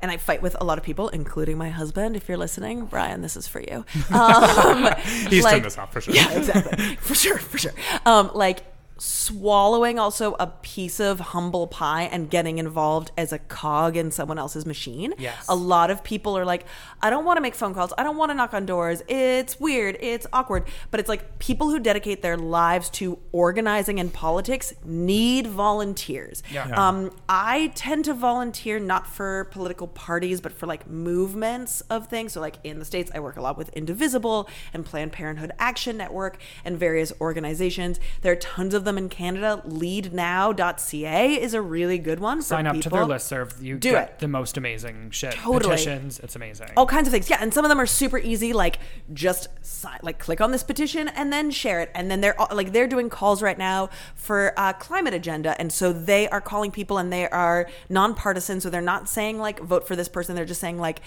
Speaker 3: and I fight with a lot of people, including my husband. If you're listening, Brian, this is for you. Um,
Speaker 1: he's
Speaker 3: like-
Speaker 1: turned this off for sure.
Speaker 3: Yeah, exactly. for sure, for sure. Um, like swallowing also a piece of humble pie and getting involved as a cog in someone else's machine.
Speaker 2: Yes.
Speaker 3: A lot of people are like, I don't want to make phone calls. I don't want to knock on doors. It's weird. It's awkward. But it's like people who dedicate their lives to organizing and politics need volunteers.
Speaker 2: Yeah.
Speaker 1: Yeah.
Speaker 3: Um, I tend to volunteer not for political parties, but for like movements of things. So, like in the States, I work a lot with Indivisible and Planned Parenthood Action Network and various organizations. There are tons of them in Canada. Leadnow.ca is a really good one.
Speaker 2: Sign up to
Speaker 3: people.
Speaker 2: their listserv. You
Speaker 3: Do
Speaker 2: get
Speaker 3: it.
Speaker 2: the most amazing shit.
Speaker 3: Totally.
Speaker 2: Petitions. It's amazing.
Speaker 3: all kinds of things. Yeah, and some of them are super easy. Like just sign, like click on this petition and then share it. And then they're all- like they're doing calls right now for uh, climate agenda, and so they are calling people and they are nonpartisan. So they're not saying like vote for this person. They're just saying like.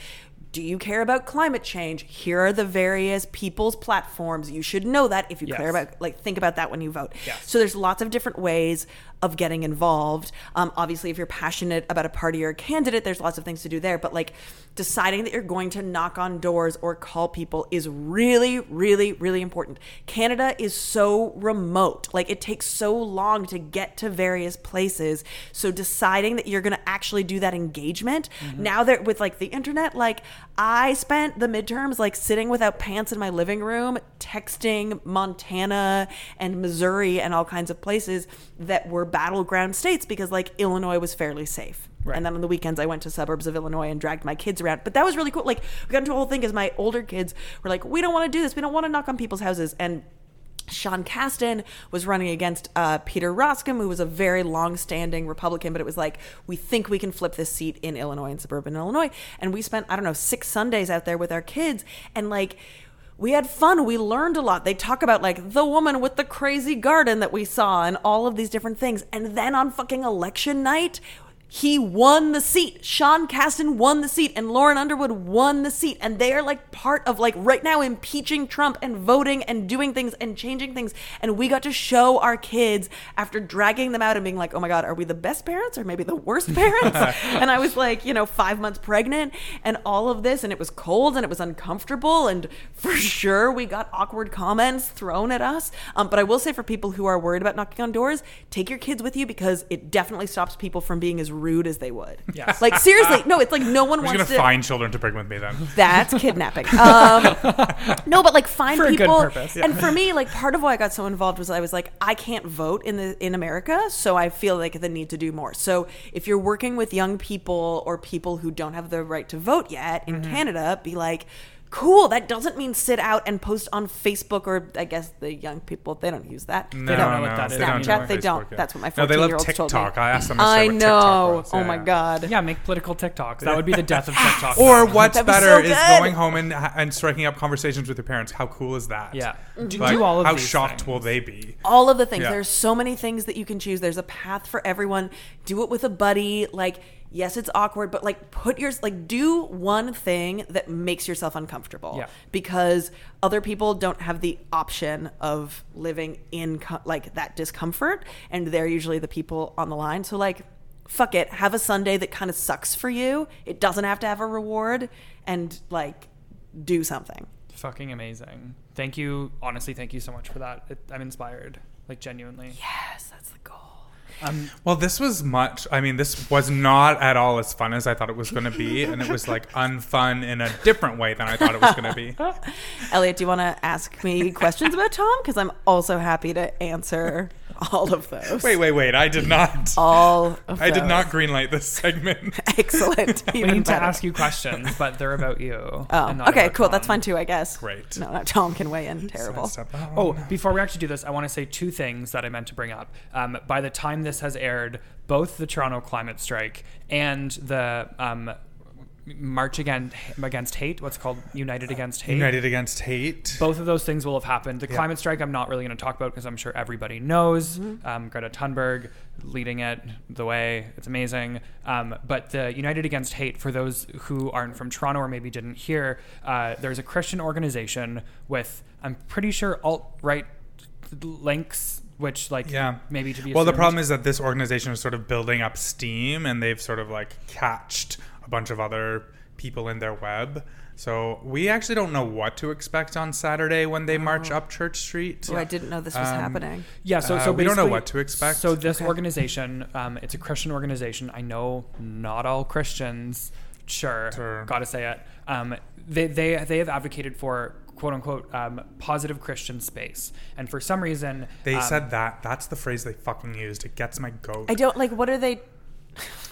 Speaker 3: Do you care about climate change? Here are the various people's platforms. You should know that if you care about like think about that when you vote.
Speaker 2: Yes.
Speaker 3: So there's lots of different ways of getting involved. Um, obviously, if you're passionate about a party or a candidate, there's lots of things to do there. But like deciding that you're going to knock on doors or call people is really, really, really important. Canada is so remote. Like it takes so long to get to various places. So deciding that you're going to actually do that engagement now that with like the internet, like I spent the midterms like sitting without pants in my living room, texting Montana and Missouri and all kinds of places that were battleground states because like Illinois was fairly safe.
Speaker 2: Right.
Speaker 3: And then on the weekends, I went to suburbs of Illinois and dragged my kids around. But that was really cool. Like, we got into a whole thing because my older kids were like, we don't want to do this. We don't want to knock on people's houses. And Sean Casten was running against uh, Peter Roskam, who was a very long-standing Republican, but it was like we think we can flip this seat in Illinois, in suburban Illinois, and we spent I don't know six Sundays out there with our kids, and like we had fun. We learned a lot. They talk about like the woman with the crazy garden that we saw, and all of these different things, and then on fucking election night. He won the seat. Sean Casten won the seat, and Lauren Underwood won the seat. And they are like part of like right now impeaching Trump and voting and doing things and changing things. And we got to show our kids after dragging them out and being like, oh my God, are we the best parents or maybe the worst parents? and I was like, you know, five months pregnant and all of this. And it was cold and it was uncomfortable. And for sure, we got awkward comments thrown at us. Um, but I will say for people who are worried about knocking on doors, take your kids with you because it definitely stops people from being as rude as they would.
Speaker 2: Yes.
Speaker 3: Like seriously, no, it's like no one
Speaker 1: I'm
Speaker 3: wants
Speaker 1: gonna
Speaker 3: to.
Speaker 1: find children to bring with me then.
Speaker 3: That's kidnapping. Um, no, but like find
Speaker 2: For a good
Speaker 3: people.
Speaker 2: purpose.
Speaker 3: And for me, like part of why I got so involved was I was like, I can't vote in the in America, so I feel like the need to do more. So if you're working with young people or people who don't have the right to vote yet in
Speaker 2: Mm-hmm.
Speaker 3: Canada, be like. Cool. That doesn't mean sit out and post on Facebook or I guess the young people they don't use that.
Speaker 1: No,
Speaker 2: They don't know
Speaker 1: no,
Speaker 2: what that is
Speaker 1: they don't
Speaker 2: anymore.
Speaker 3: Snapchat, they don't.
Speaker 1: yet.
Speaker 3: That's what my
Speaker 1: No, they
Speaker 3: 14
Speaker 1: love
Speaker 3: year olds told me.
Speaker 1: TikTok. I asked them to
Speaker 3: I
Speaker 1: start TikTok
Speaker 3: know. Oh
Speaker 1: yeah.
Speaker 3: my god.
Speaker 2: Yeah, make political TikToks. That would be the death of TikTok.
Speaker 1: Or what's better
Speaker 3: so
Speaker 1: is going home and and striking up conversations with your parents. How cool is that?
Speaker 2: Yeah. Mm-hmm. Do-
Speaker 1: Like,
Speaker 2: do all of
Speaker 1: how
Speaker 2: these
Speaker 1: shocked
Speaker 2: things.
Speaker 1: will they be?
Speaker 3: all of the things.
Speaker 1: Yeah.
Speaker 3: There's so many things that you can choose. There's a path for everyone. Do it with a buddy. Like, yes, it's awkward, but like put your like do one thing that makes yourself uncomfortable.
Speaker 2: Yeah.
Speaker 3: Because other people don't have the option of living in co- like that discomfort, and they're usually the people on the line. So like. Fuck it. Have a Sunday that kind of sucks for you. It doesn't have to have a reward, and like, do something.
Speaker 2: Fucking amazing. Thank you. Honestly, thank you so much for that. It, I'm inspired. Like genuinely.
Speaker 3: Yes, that's the goal.
Speaker 2: Um,
Speaker 1: Well, this was much. I mean, this was not at all as fun as I thought it was going to be, and it was like unfun in a different way than I thought it was going to be.
Speaker 3: Elliot, do you want to ask me questions about Tom? Because I'm also happy to answer all of those.
Speaker 1: Wait, wait, wait! I did not.
Speaker 3: All of
Speaker 1: I did
Speaker 3: those.
Speaker 1: not greenlight this segment.
Speaker 3: Excellent.
Speaker 2: we
Speaker 3: Even
Speaker 2: need to
Speaker 3: better.
Speaker 2: ask you questions, but they're about you.
Speaker 3: Oh,
Speaker 2: and not
Speaker 3: okay,
Speaker 2: about
Speaker 3: cool.
Speaker 2: Tom.
Speaker 3: That's fine too, I guess.
Speaker 1: Great.
Speaker 3: No, no, Tom can weigh in. Terrible.
Speaker 1: Step-
Speaker 2: Oh, before we actually do this, I want to say two things that I meant to bring up. Um, by the time this has aired, both the Toronto climate strike and the um, march against against hate, what's called United Against Hate,
Speaker 1: United against hate.
Speaker 2: both of those things will have happened. The climate strike, I'm not really going to talk about because I'm sure everybody knows. Um, Greta Thunberg leading it the way. It's amazing. Um, but the United Against Hate, for those who aren't from Toronto or maybe didn't hear, uh, there's a Christian organization with, I'm pretty sure, alt right links, which, like,
Speaker 1: Yeah.
Speaker 2: maybe to be
Speaker 1: Well, the problem is that this organization is sort of building up steam, and they've sort of like catched a bunch of other people in their web. So we actually don't know what to expect on Saturday when they march up Church Street.
Speaker 3: Oh, I didn't know this was
Speaker 1: Um,
Speaker 3: happening.
Speaker 2: Yeah, so
Speaker 1: Uh,
Speaker 2: so
Speaker 1: we don't know what to expect.
Speaker 2: So this
Speaker 3: Okay.
Speaker 2: organization, um, it's a Christian organization. I know not all Christians, sure,
Speaker 1: Sure.
Speaker 2: got to say it. Um, they they they have advocated for quote unquote um, positive Christian space, and for some reason
Speaker 1: They
Speaker 2: um,
Speaker 1: said that. That's the phrase they fucking used. It gets my goat.
Speaker 3: I don't like. What are they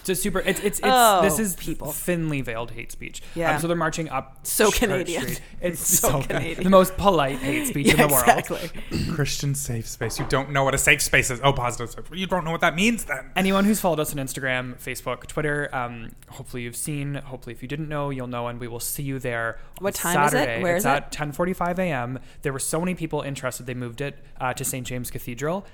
Speaker 2: So super. It's it's, it's
Speaker 3: Oh,
Speaker 2: this is
Speaker 3: people.
Speaker 2: thinly veiled hate speech.
Speaker 3: Yeah.
Speaker 2: Um, so they're marching up.
Speaker 3: So
Speaker 2: Church
Speaker 3: Canadian.
Speaker 2: Street. It's
Speaker 3: So
Speaker 2: so,
Speaker 3: Canadian.
Speaker 2: The most polite hate speech in the world.
Speaker 3: exactly.
Speaker 1: Christian safe space. You don't know what a safe space is. Oh, positive. safe- You don't know what that means then.
Speaker 2: Anyone who's followed us on Instagram, Facebook, Twitter, um, hopefully you've seen. Hopefully, if you didn't know, you'll know, and we will see you there. on
Speaker 3: What time is it?
Speaker 2: Saturday.
Speaker 3: Where
Speaker 2: it's
Speaker 3: is it?
Speaker 2: at 10:45 a.m. There were so many people interested, they moved it uh, to St. James Cathedral.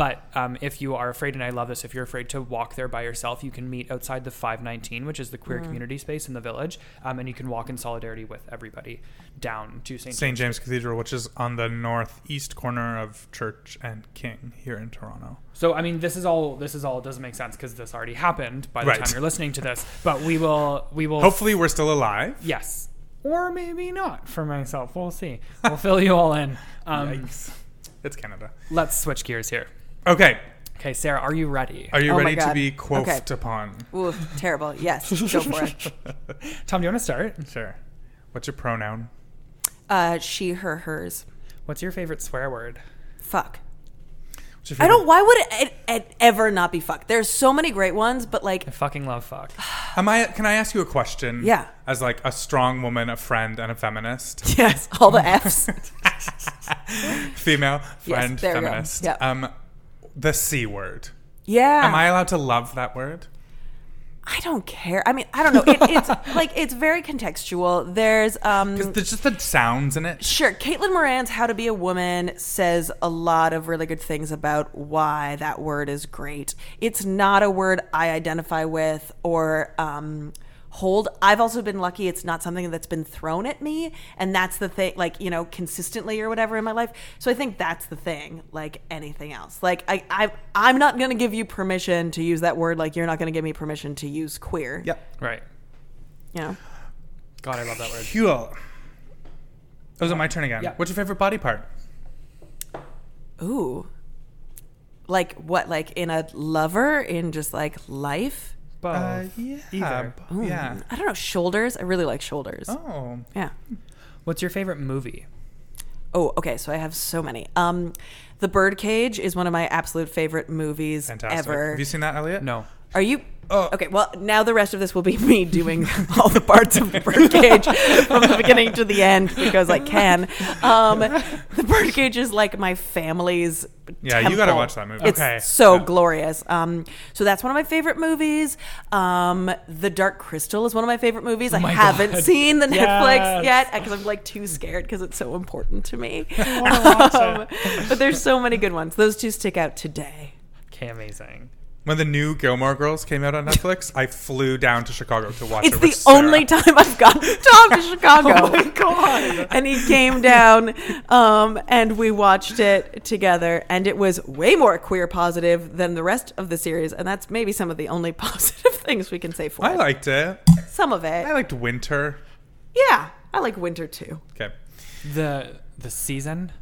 Speaker 2: But um, if you are afraid, and I love this, if you're afraid to walk there by yourself, you can meet outside the 519, which is the
Speaker 3: Mm.
Speaker 2: queer community space in the village, um, and you can walk in solidarity with everybody down to St.
Speaker 1: St. James Cathedral, which is on the northeast corner of Church and King here in Toronto.
Speaker 2: So I mean, this is all this is all doesn't make sense because this already happened by the
Speaker 1: Right.
Speaker 2: time you're listening to this. But we will we will
Speaker 1: Hopefully, we're still alive.
Speaker 2: yes, or maybe not for myself. We'll see. We'll fill you all in. Um,
Speaker 1: Yikes. It's Canada.
Speaker 2: let's switch gears here.
Speaker 1: Okay.
Speaker 2: Okay, Sarah, are you ready?
Speaker 1: Are you
Speaker 3: Oh my
Speaker 1: ready to
Speaker 3: God.
Speaker 1: be quoted
Speaker 3: Okay.
Speaker 1: upon?
Speaker 3: Ooh, terrible. Yes, go for it.
Speaker 2: Tom, do you want to start?
Speaker 1: Sure. What's your pronoun?
Speaker 3: Uh, she, her, hers.
Speaker 2: What's your favorite swear word?
Speaker 3: Fuck.
Speaker 1: What's your
Speaker 3: I
Speaker 1: favorite-
Speaker 3: don't. Why would it, it, it ever not be fuck? There's so many great ones, but like,
Speaker 2: I fucking love fuck.
Speaker 1: Am I? Can I ask you a question?
Speaker 3: Yeah.
Speaker 1: As like a strong woman, a friend, and a feminist,
Speaker 3: yes, all the F's.
Speaker 1: female friend,
Speaker 3: there you go.
Speaker 1: feminist.
Speaker 3: Yeah.
Speaker 1: Um, the c word.
Speaker 3: Yeah.
Speaker 1: Am I allowed to love that word?
Speaker 3: I don't care. I mean, I don't know. It, it's like it's very contextual. There's um
Speaker 1: Because there's just the sounds in it.
Speaker 3: Sure. Caitlin Moran's How to Be a Woman says a lot of really good things about why that word is great. It's not a word I identify with or um, hold. I've also been lucky it's not something that's been thrown at me. And that's the thing, like, you know, consistently or whatever in my life. So I think that's the thing, like anything else. Like, I, I, I'm not going to give you permission to use that word like you're not going to give me permission to use queer.
Speaker 1: Yep.
Speaker 2: Right.
Speaker 3: You know?
Speaker 2: God, I love that word.
Speaker 1: Cool. Oh, is it my turn again?
Speaker 2: Yeah.
Speaker 1: What's your favorite body part?
Speaker 3: Ooh. Like what? Like in a lover? In just like life?
Speaker 2: Both.
Speaker 1: Uh, yeah.
Speaker 2: Either.
Speaker 1: b- Yeah.
Speaker 3: I don't know. Shoulders. I really like shoulders.
Speaker 1: Oh.
Speaker 3: Yeah.
Speaker 2: What's your favorite movie?
Speaker 3: Oh, okay. So I have so many. Um, The Birdcage is one of my absolute favorite movies
Speaker 1: Fantastic.
Speaker 3: ever.
Speaker 1: Have you seen that, Elliot?
Speaker 2: No.
Speaker 3: Are you?
Speaker 1: Oh.
Speaker 3: Okay, well, now the rest of this will be me doing all the parts of the birdcage from the beginning to the end because I can. Um, the birdcage is like my family's.
Speaker 1: Yeah, you gotta watch that movie.
Speaker 3: It's
Speaker 2: Okay.
Speaker 3: so
Speaker 1: Yeah.
Speaker 3: glorious. Um, so that's one of my favorite movies. Um, the Dark Crystal is one of my favorite movies. I
Speaker 2: Oh my
Speaker 3: haven't
Speaker 2: God.
Speaker 3: seen the Netflix
Speaker 2: Yes.
Speaker 3: yet because I'm like too scared because it's so important to me. Um, but there's so many good ones. Those two stick out today.
Speaker 2: Okay, amazing.
Speaker 1: When the new Gilmore Girls came out on Netflix, I flew down to Chicago to watch
Speaker 3: It's
Speaker 1: it.
Speaker 3: It's
Speaker 1: the Sarah.
Speaker 3: only time I've gotten Tom to Chicago.
Speaker 2: Oh my god.
Speaker 3: and he came down um, and we watched it together and it was way more queer positive than the rest of the series and that's maybe some of the only positive things we can say for
Speaker 1: I
Speaker 3: it.
Speaker 1: I liked it.
Speaker 3: some of it
Speaker 1: I liked Winter.
Speaker 3: yeah i like winter too
Speaker 1: Okay.
Speaker 2: The the season.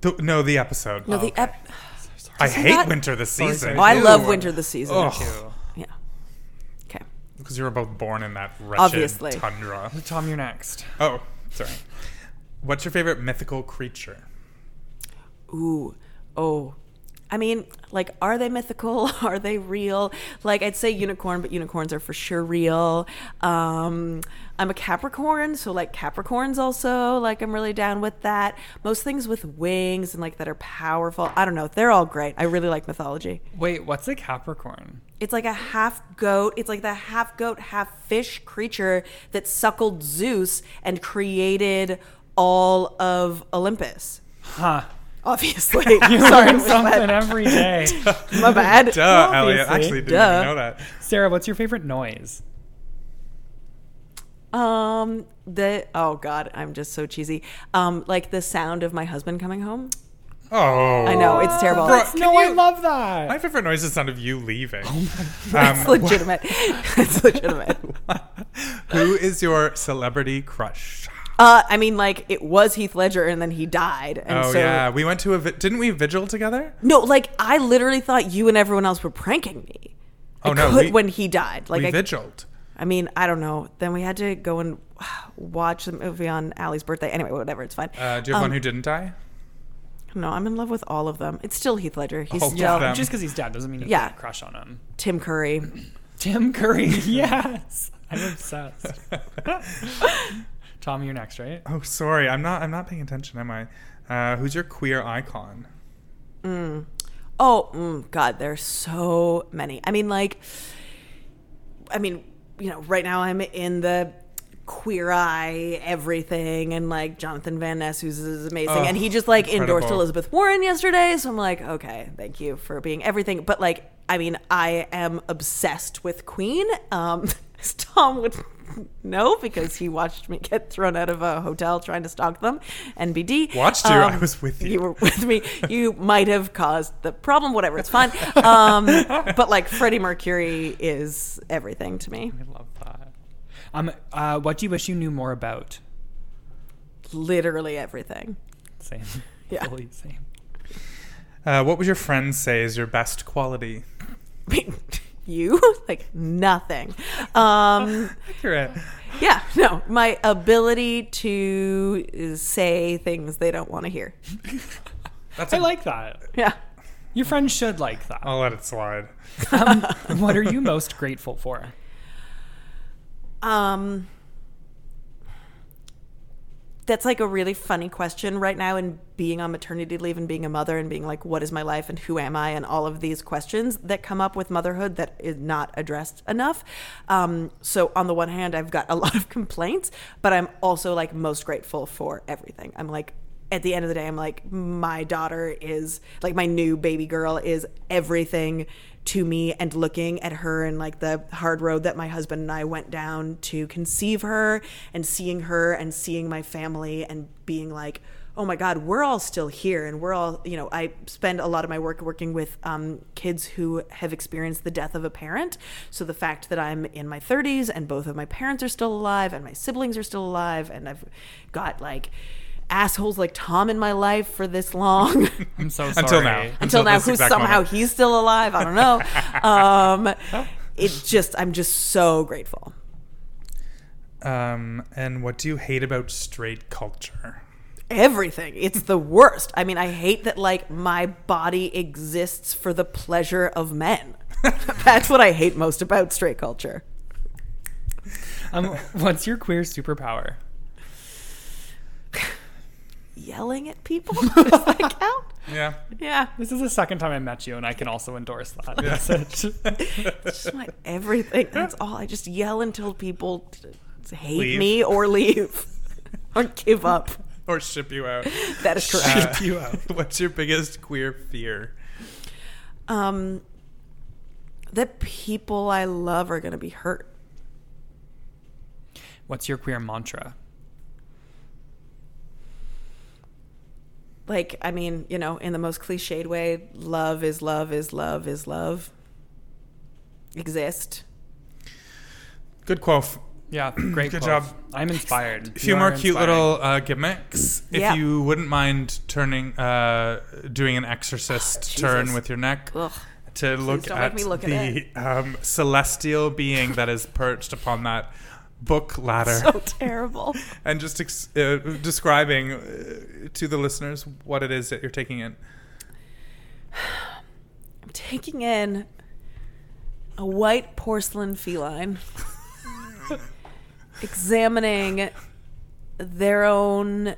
Speaker 1: The, no, the episode.
Speaker 3: no the ep-
Speaker 1: I hate
Speaker 3: not-
Speaker 1: Winter the season.
Speaker 3: oh, i love winter the season
Speaker 1: Ugh.
Speaker 3: Yeah okay
Speaker 1: Because you were both born in that wretched
Speaker 3: Obviously.
Speaker 1: tundra.
Speaker 2: Tom, you're next.
Speaker 1: Oh, sorry. What's your favorite mythical creature?
Speaker 3: Ooh, oh. I mean, like, are they mythical? Are they real? Like, I'd say unicorn, but unicorns are for sure real. Um, I'm a Capricorn, so like Capricorns also, like, I'm really down with that. Most things with wings and like that are powerful. I don't know. They're all great. I really like mythology.
Speaker 2: Wait, what's a Capricorn?
Speaker 3: It's like a half goat. It's like the half goat, half fish creature that suckled Zeus and created all of Olympus.
Speaker 2: Huh.
Speaker 3: Obviously.
Speaker 2: You
Speaker 3: Sorry,
Speaker 2: learn
Speaker 3: was
Speaker 2: something
Speaker 3: that-
Speaker 2: every day.
Speaker 3: my bad.
Speaker 1: Duh, Elliot.
Speaker 2: Obviously.
Speaker 1: Actually, didn't
Speaker 3: Duh.
Speaker 1: even know that.
Speaker 2: Sarah, what's your favorite noise?
Speaker 3: Um, the oh god, I'm just so cheesy. Um, like the sound of my husband coming home.
Speaker 1: Oh.
Speaker 3: I know it's terrible.
Speaker 1: Bro,
Speaker 3: It's,
Speaker 1: can
Speaker 2: no, I love that.
Speaker 1: My favorite noise is the sound of you leaving.
Speaker 3: it's
Speaker 1: um,
Speaker 3: legitimate. it's legitimate.
Speaker 1: who is your celebrity crush?
Speaker 3: Uh, I mean, like it was Heath Ledger, and then he died. And
Speaker 1: Oh
Speaker 3: so,
Speaker 1: yeah, we went to a. Vi- didn't we vigil together?
Speaker 3: No, like I literally thought you and everyone else were pranking me.
Speaker 1: Oh,
Speaker 3: I
Speaker 1: no,
Speaker 3: could-
Speaker 1: we-
Speaker 3: when he died, like
Speaker 1: we
Speaker 3: I,
Speaker 1: vigiled.
Speaker 3: I mean, I don't know. Then we had to go and watch the movie on Allie's birthday. Anyway, whatever. It's fine.
Speaker 1: Uh, do you have one who didn't die?
Speaker 3: No, I'm in love with all of them. It's still Heath Ledger. He's
Speaker 1: All
Speaker 3: still.
Speaker 2: Just because he's dead doesn't mean you
Speaker 3: Yeah.
Speaker 2: can't crush on him.
Speaker 3: Tim Curry.
Speaker 2: Tim Curry, yes. I'm obsessed. Tom, you're next, right?
Speaker 1: Oh, sorry. I'm not. I'm not paying attention. Am I? Uh, who's your queer icon?
Speaker 3: Oh, mm, God, there's so many. I mean, like, I mean, you know, right now I'm in the queer eye everything and like Jonathan Van Ness who's is amazing
Speaker 1: Oh,
Speaker 3: and he just like endorsed. Elizabeth Warren yesterday so I'm like okay thank you for being everything but like I mean I am obsessed with Queen um as Tom would know because he watched me get thrown out of a hotel trying to stalk them NBD
Speaker 1: Watched you. I was with you.
Speaker 3: Um, you were with me you might have caused the problem whatever it's fine um but like Freddie Mercury is everything to me
Speaker 2: I love that. Um, uh, what do you wish you knew more about?
Speaker 3: literally everything
Speaker 2: Same.
Speaker 3: Yeah.
Speaker 2: Fully same.
Speaker 1: Uh, what would your friends say is your best quality?
Speaker 3: I mean, you like nothing. Um,
Speaker 1: Accurate.
Speaker 3: yeah, no, my ability to say things they don't want to hear.
Speaker 1: That's
Speaker 2: I
Speaker 1: a-
Speaker 2: like that.
Speaker 3: Yeah.
Speaker 2: Your friends should like that.
Speaker 1: I'll let it slide.
Speaker 2: Um, what are you most grateful for?
Speaker 3: Um, that's like a really funny question right now in being on maternity leave and being a mother and being like what is my life and who am i and all of these questions that come up with motherhood that is not addressed enough. Um, so on the one hand i've got a lot of complaints but i'm also like most grateful for everything. I'm like at the end of the day i'm like my daughter is like my new baby girl is everything to me and looking at her and like the hard road that my husband and I went down to conceive her and seeing her and seeing my family and being like oh my god we're all still here and we're all you know i spend a lot of my work working with um, kids who have experienced the death of a parent. So the fact that i'm in my 30s and both of my parents are still alive and my siblings are still alive and i've got like assholes like tom in my life for this long
Speaker 2: I'm so sorry.
Speaker 1: Until now.
Speaker 3: until now
Speaker 1: this
Speaker 3: who somehow
Speaker 1: moment.
Speaker 3: he's still alive i don't know um it's just i'm just so grateful
Speaker 1: Um, and what do you hate about straight culture?
Speaker 3: everything it's the worst i mean i hate that like my body exists for the pleasure of men that's what i hate most about straight culture
Speaker 2: Um, what's your queer superpower?
Speaker 3: Yelling at people does that count
Speaker 1: Yeah.
Speaker 3: yeah
Speaker 2: This is the second time I met you, and I can also endorse that message.
Speaker 3: it's just my everything that's all i just yell until people hate
Speaker 1: Leave.
Speaker 3: me or leave or give up
Speaker 1: Or ship you out.
Speaker 3: that is correct
Speaker 1: Uh,
Speaker 2: you out.
Speaker 1: What's your biggest queer fear?
Speaker 3: um that people i love are going to be hurt
Speaker 2: What's your queer mantra?
Speaker 3: Like i mean you know in the most cliched way love is love is love is love exist
Speaker 1: Good quote.
Speaker 2: Yeah, great.
Speaker 1: Good
Speaker 2: quote.
Speaker 1: job.
Speaker 2: I'm inspired.
Speaker 1: A few
Speaker 2: You
Speaker 1: more cute
Speaker 2: inspiring.
Speaker 1: little uh, gimmicks. If
Speaker 3: Yeah.
Speaker 1: you wouldn't mind turning, uh, doing an exorcist turn with your neck
Speaker 3: Ugh.
Speaker 1: to look at
Speaker 3: me look at
Speaker 1: the um, celestial being that is perched upon that book ladder,
Speaker 3: so terrible
Speaker 1: and just ex- uh, describing uh, to the listeners what it is that you're taking in.
Speaker 3: i'm taking in a white porcelain feline examining their own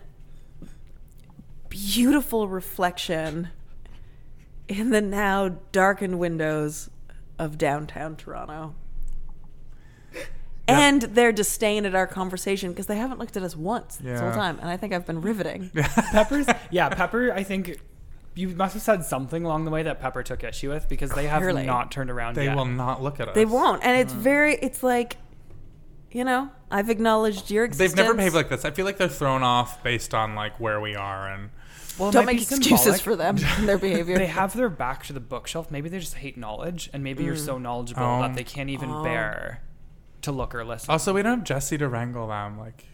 Speaker 3: beautiful reflection in the now darkened windows of downtown Toronto. And their disdain at our conversation because they haven't looked at us once this whole time. And I think I've been riveting.
Speaker 2: Pepper's. Yeah, Pepper. I think you must have said something along the way that Pepper took issue with because they have
Speaker 3: Clearly.
Speaker 2: not turned around
Speaker 1: They
Speaker 2: yet.
Speaker 1: will not look at us.
Speaker 3: They won't. And it's mm. very, it's like, you know, I've acknowledged your existence.
Speaker 1: They've never behaved like this. I feel like they're thrown off based on like where we are and
Speaker 2: Well,
Speaker 3: Don't make excuses
Speaker 2: symbolic.
Speaker 3: for them and their behavior.
Speaker 2: They have their back to the bookshelf. Maybe they just hate knowledge, and maybe you're mm. so knowledgeable
Speaker 1: Oh.
Speaker 2: that they can't even
Speaker 3: Oh.
Speaker 2: bear to look or listen.
Speaker 1: also we don't have Jesse to wrangle them. Like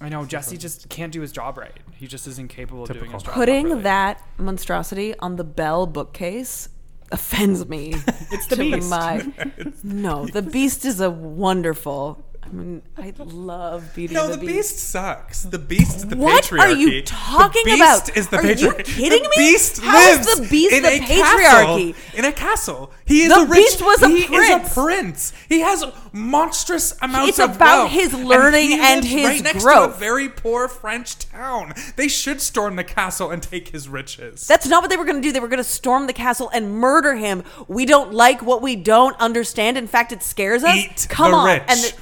Speaker 2: I know Jesse just can't do his job right. He just is incapable of doing
Speaker 1: Typical.
Speaker 2: his job.
Speaker 3: Putting
Speaker 2: properly.
Speaker 3: that monstrosity on the Bell bookcase offends me.
Speaker 2: It's the
Speaker 3: to
Speaker 2: beast.
Speaker 3: My, no, the Beast is a wonderful I mean, I love Beauty
Speaker 1: No,
Speaker 3: and
Speaker 1: the
Speaker 3: the,
Speaker 1: beast sucks. The beast is the
Speaker 3: What
Speaker 1: patriarchy.
Speaker 3: What are you talking about?
Speaker 1: the beast
Speaker 3: about?
Speaker 1: Is the
Speaker 3: Are you kidding
Speaker 1: the
Speaker 3: me?
Speaker 1: Beast
Speaker 3: How is
Speaker 1: lives
Speaker 3: the beast
Speaker 1: in
Speaker 3: the
Speaker 1: a
Speaker 3: patriarchy?
Speaker 1: Castle, in a castle. He is
Speaker 3: The
Speaker 1: a rich,
Speaker 3: beast was a
Speaker 1: he
Speaker 3: prince.
Speaker 1: is a prince. He has monstrous amounts of money.
Speaker 3: It's
Speaker 1: of
Speaker 3: about
Speaker 1: wealth,
Speaker 3: his
Speaker 1: and
Speaker 3: learning and
Speaker 1: lives
Speaker 3: his
Speaker 1: right next
Speaker 3: growth.
Speaker 1: to a very poor French town. They should storm the castle and take his riches.
Speaker 3: That's not what they were going to do. They were going to storm the castle and murder him. We don't like what we don't understand. In fact, it scares us.
Speaker 1: Eat
Speaker 3: Come
Speaker 1: the
Speaker 3: on.
Speaker 1: rich.
Speaker 3: And the,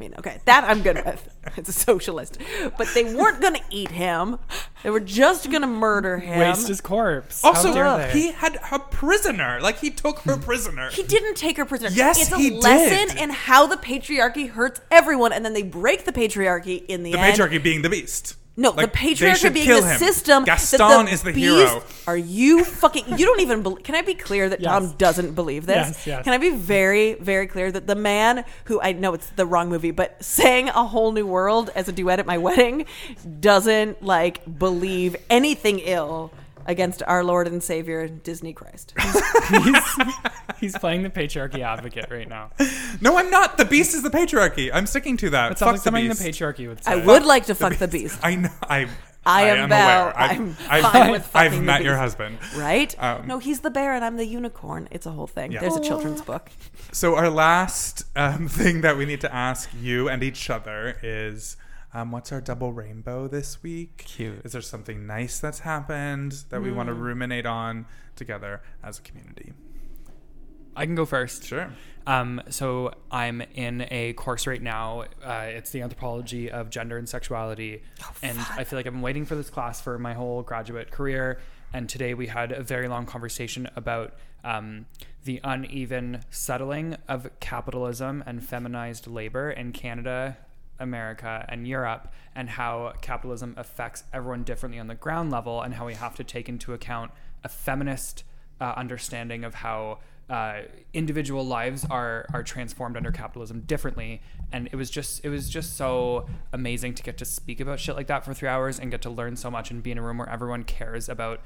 Speaker 3: mean, okay, that I'm good with. It's a socialist. But they weren't going to eat him. They were just going to murder him.
Speaker 2: Waste his corpse. How
Speaker 1: also,
Speaker 2: dare they?
Speaker 1: he had a prisoner. Like he took her hmm. prisoner.
Speaker 3: He didn't take her prisoner.
Speaker 1: Yes,
Speaker 3: it's a
Speaker 1: he
Speaker 3: lesson
Speaker 1: did.
Speaker 3: in how the patriarchy hurts everyone, and then they break the patriarchy in the,
Speaker 1: the
Speaker 3: end.
Speaker 1: patriarchy being the beast.
Speaker 3: No,
Speaker 1: Like,
Speaker 3: the
Speaker 1: they
Speaker 3: patriarchy
Speaker 1: should
Speaker 3: being
Speaker 1: kill
Speaker 3: the
Speaker 1: him.
Speaker 3: system. that
Speaker 1: Gaston is the
Speaker 3: beast-
Speaker 1: hero.
Speaker 3: Are you fucking? You don't even. believe Can I be clear that
Speaker 2: Yes.
Speaker 3: Tom doesn't believe this?
Speaker 2: Yes, yes.
Speaker 3: Can I be very, very clear that the man who I know it's the wrong movie, but sang a whole new world as a duet at my wedding doesn't like believe anything ill against our Lord and Savior Disney Christ.
Speaker 2: he's, he's playing the patriarchy advocate right now.
Speaker 1: No, I'm not. The beast is the patriarchy. I'm sticking to that.
Speaker 2: That
Speaker 1: Fuck
Speaker 2: like
Speaker 1: the
Speaker 2: something the
Speaker 1: beast.
Speaker 2: patriarchy would say.
Speaker 3: I would like to fuck the beast.
Speaker 1: I know. I.
Speaker 3: I am Belle.
Speaker 1: aware. I've,
Speaker 3: I'm
Speaker 1: I've,
Speaker 3: fine with
Speaker 1: I've
Speaker 3: fucking the
Speaker 1: met your
Speaker 3: beast.
Speaker 1: husband.
Speaker 3: Right?
Speaker 1: Um,
Speaker 3: no, he's the bear and I'm the unicorn. It's a whole thing.
Speaker 1: Yeah.
Speaker 3: There's a children's book.
Speaker 1: So our last um, thing that we need to ask you and each other is, um, what's our double rainbow this week?
Speaker 2: Cute.
Speaker 1: Is there something nice that's happened that we want to ruminate on together as a community?
Speaker 2: I can go first.
Speaker 1: Sure.
Speaker 2: Um, so I'm in a course right now. Uh, it's the anthropology of gender and sexuality, and I feel like I've been waiting for this class for my whole graduate career. And today we had a very long conversation about um, the uneven settling of capitalism and feminized labor in Canada, America, and Europe, and how capitalism affects everyone differently on the ground level, and how we have to take into account a feminist uh, understanding of how uh, individual lives are are transformed under capitalism differently. And it was just it was just so amazing to get to speak about shit like that for three hours and get to learn so much and be in a room where everyone cares about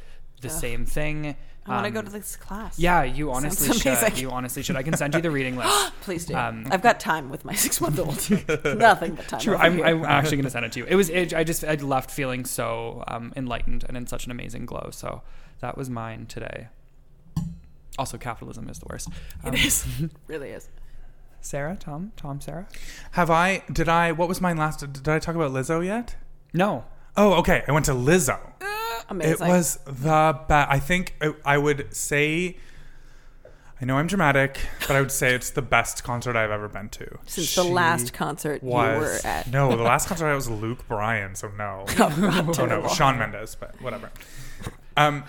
Speaker 2: the same thing
Speaker 3: I want to
Speaker 2: Um,
Speaker 3: go to this class.
Speaker 2: yeah you honestly
Speaker 3: Sounds
Speaker 2: should
Speaker 3: amazing.
Speaker 2: you honestly should i can send you the reading list
Speaker 3: Please do.
Speaker 2: Um,
Speaker 3: I've got time with my six month old. Nothing but time.
Speaker 2: True,
Speaker 3: over
Speaker 2: I'm,
Speaker 3: here.
Speaker 2: I'm actually going to send it to you. It was, it, I just, I left feeling so um, enlightened and in such an amazing glow. So that was mine today. Also, capitalism is the worst. Um,
Speaker 3: it is. really is.
Speaker 2: Sarah, Tom, Tom, Sarah.
Speaker 1: Have I? Did I? What was my last? Did I talk about Lizzo yet?
Speaker 2: No,
Speaker 1: Oh, okay. I went to Lizzo.
Speaker 3: Amazing.
Speaker 1: It was the best. I think I, I would say. I know I'm dramatic, but I would say it's the best concert I've ever been to.
Speaker 3: Since the last concert you were at.
Speaker 1: no, the last concert I was Luke Bryan, so no. oh no, Shawn Mendes, but whatever. Um,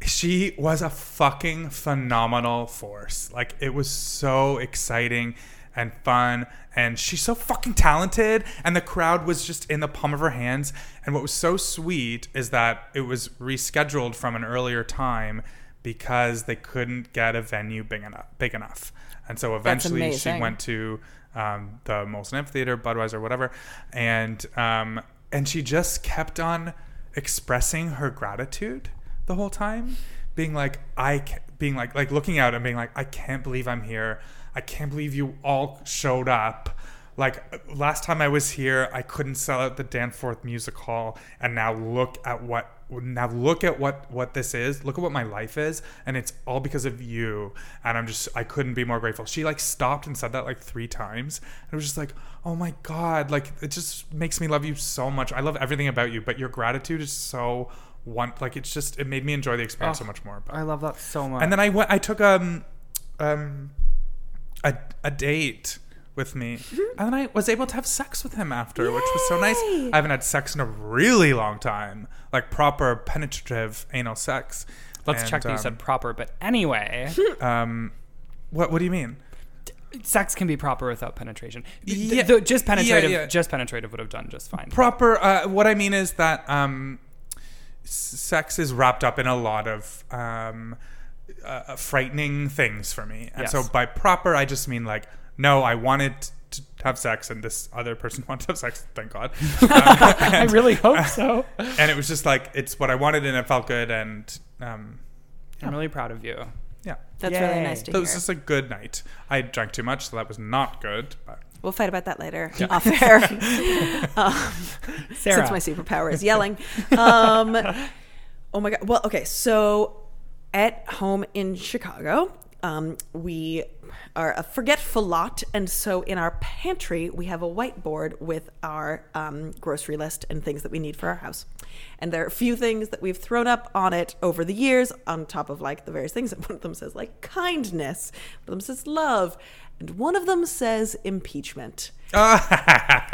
Speaker 1: she was a fucking phenomenal force. Like it was so exciting and fun, and she's so fucking talented. And the crowd was just in the palm of her hands. And what was so sweet is that it was rescheduled from an earlier time because they couldn't get a venue big enough. Big enough. And so eventually she went to um, the Molson Amphitheater, Budweiser, whatever, and um, and she just kept on expressing her gratitude the whole time, being like, I, being like, like looking out and being like, I can't believe I'm here. I can't believe you all showed up. Like last time I was here, I couldn't sell out the Danforth Music Hall, and now look at what now look at what what this is. Look at what my life is, and it's all because of you. And I'm just I couldn't be more grateful. She like stopped and said that like three times, and it was just like, oh my god, like it just makes me love you so much. I love everything about you, but your gratitude is so one like it's just it made me enjoy the experience so
Speaker 2: Oh,
Speaker 1: much more. But
Speaker 2: I love that so much.
Speaker 1: and then I went. I took um, um, a a date with me,
Speaker 3: Mm-hmm.
Speaker 1: and then I was able to have sex with him after, which was so nice. I haven't had sex in a really long time, like proper penetrative anal sex.
Speaker 2: Let's
Speaker 1: And,
Speaker 2: check that you
Speaker 1: um,
Speaker 2: said proper. But anyway,
Speaker 1: Um, what what do you mean?
Speaker 2: sex can be proper without penetration. Th-
Speaker 1: Yeah,
Speaker 2: th- just penetrative,
Speaker 1: yeah. yeah.
Speaker 2: just penetrative would have done just fine.
Speaker 1: Proper. Uh, what I mean is that um, s- sex is wrapped up in a lot of um, uh, frightening things for me, and so by proper, I just mean like, no, I wanted to have sex, and this other person wanted to have sex. Thank God. Um,
Speaker 2: I really hope so.
Speaker 1: and it was just like it's what I wanted, and it felt good, and um,
Speaker 2: I'm really proud of you.
Speaker 1: Yeah.
Speaker 3: That's really nice to
Speaker 1: So it
Speaker 3: hear.
Speaker 1: was just a good night. I drank too much, so that was not good. But
Speaker 3: We'll fight about that later off air. um,
Speaker 2: Sarah.
Speaker 3: since my superpower is yelling. Um, oh my god. Well, okay. So at home in Chicago, um, we are a forgetful lot, and so in our pantry we have a whiteboard with our um, grocery list and things that we need for our house. And there are a few things that we've thrown up on it over the years, on top of like the various things. And one of them says like kindness, one of them says love, and one of them says impeachment.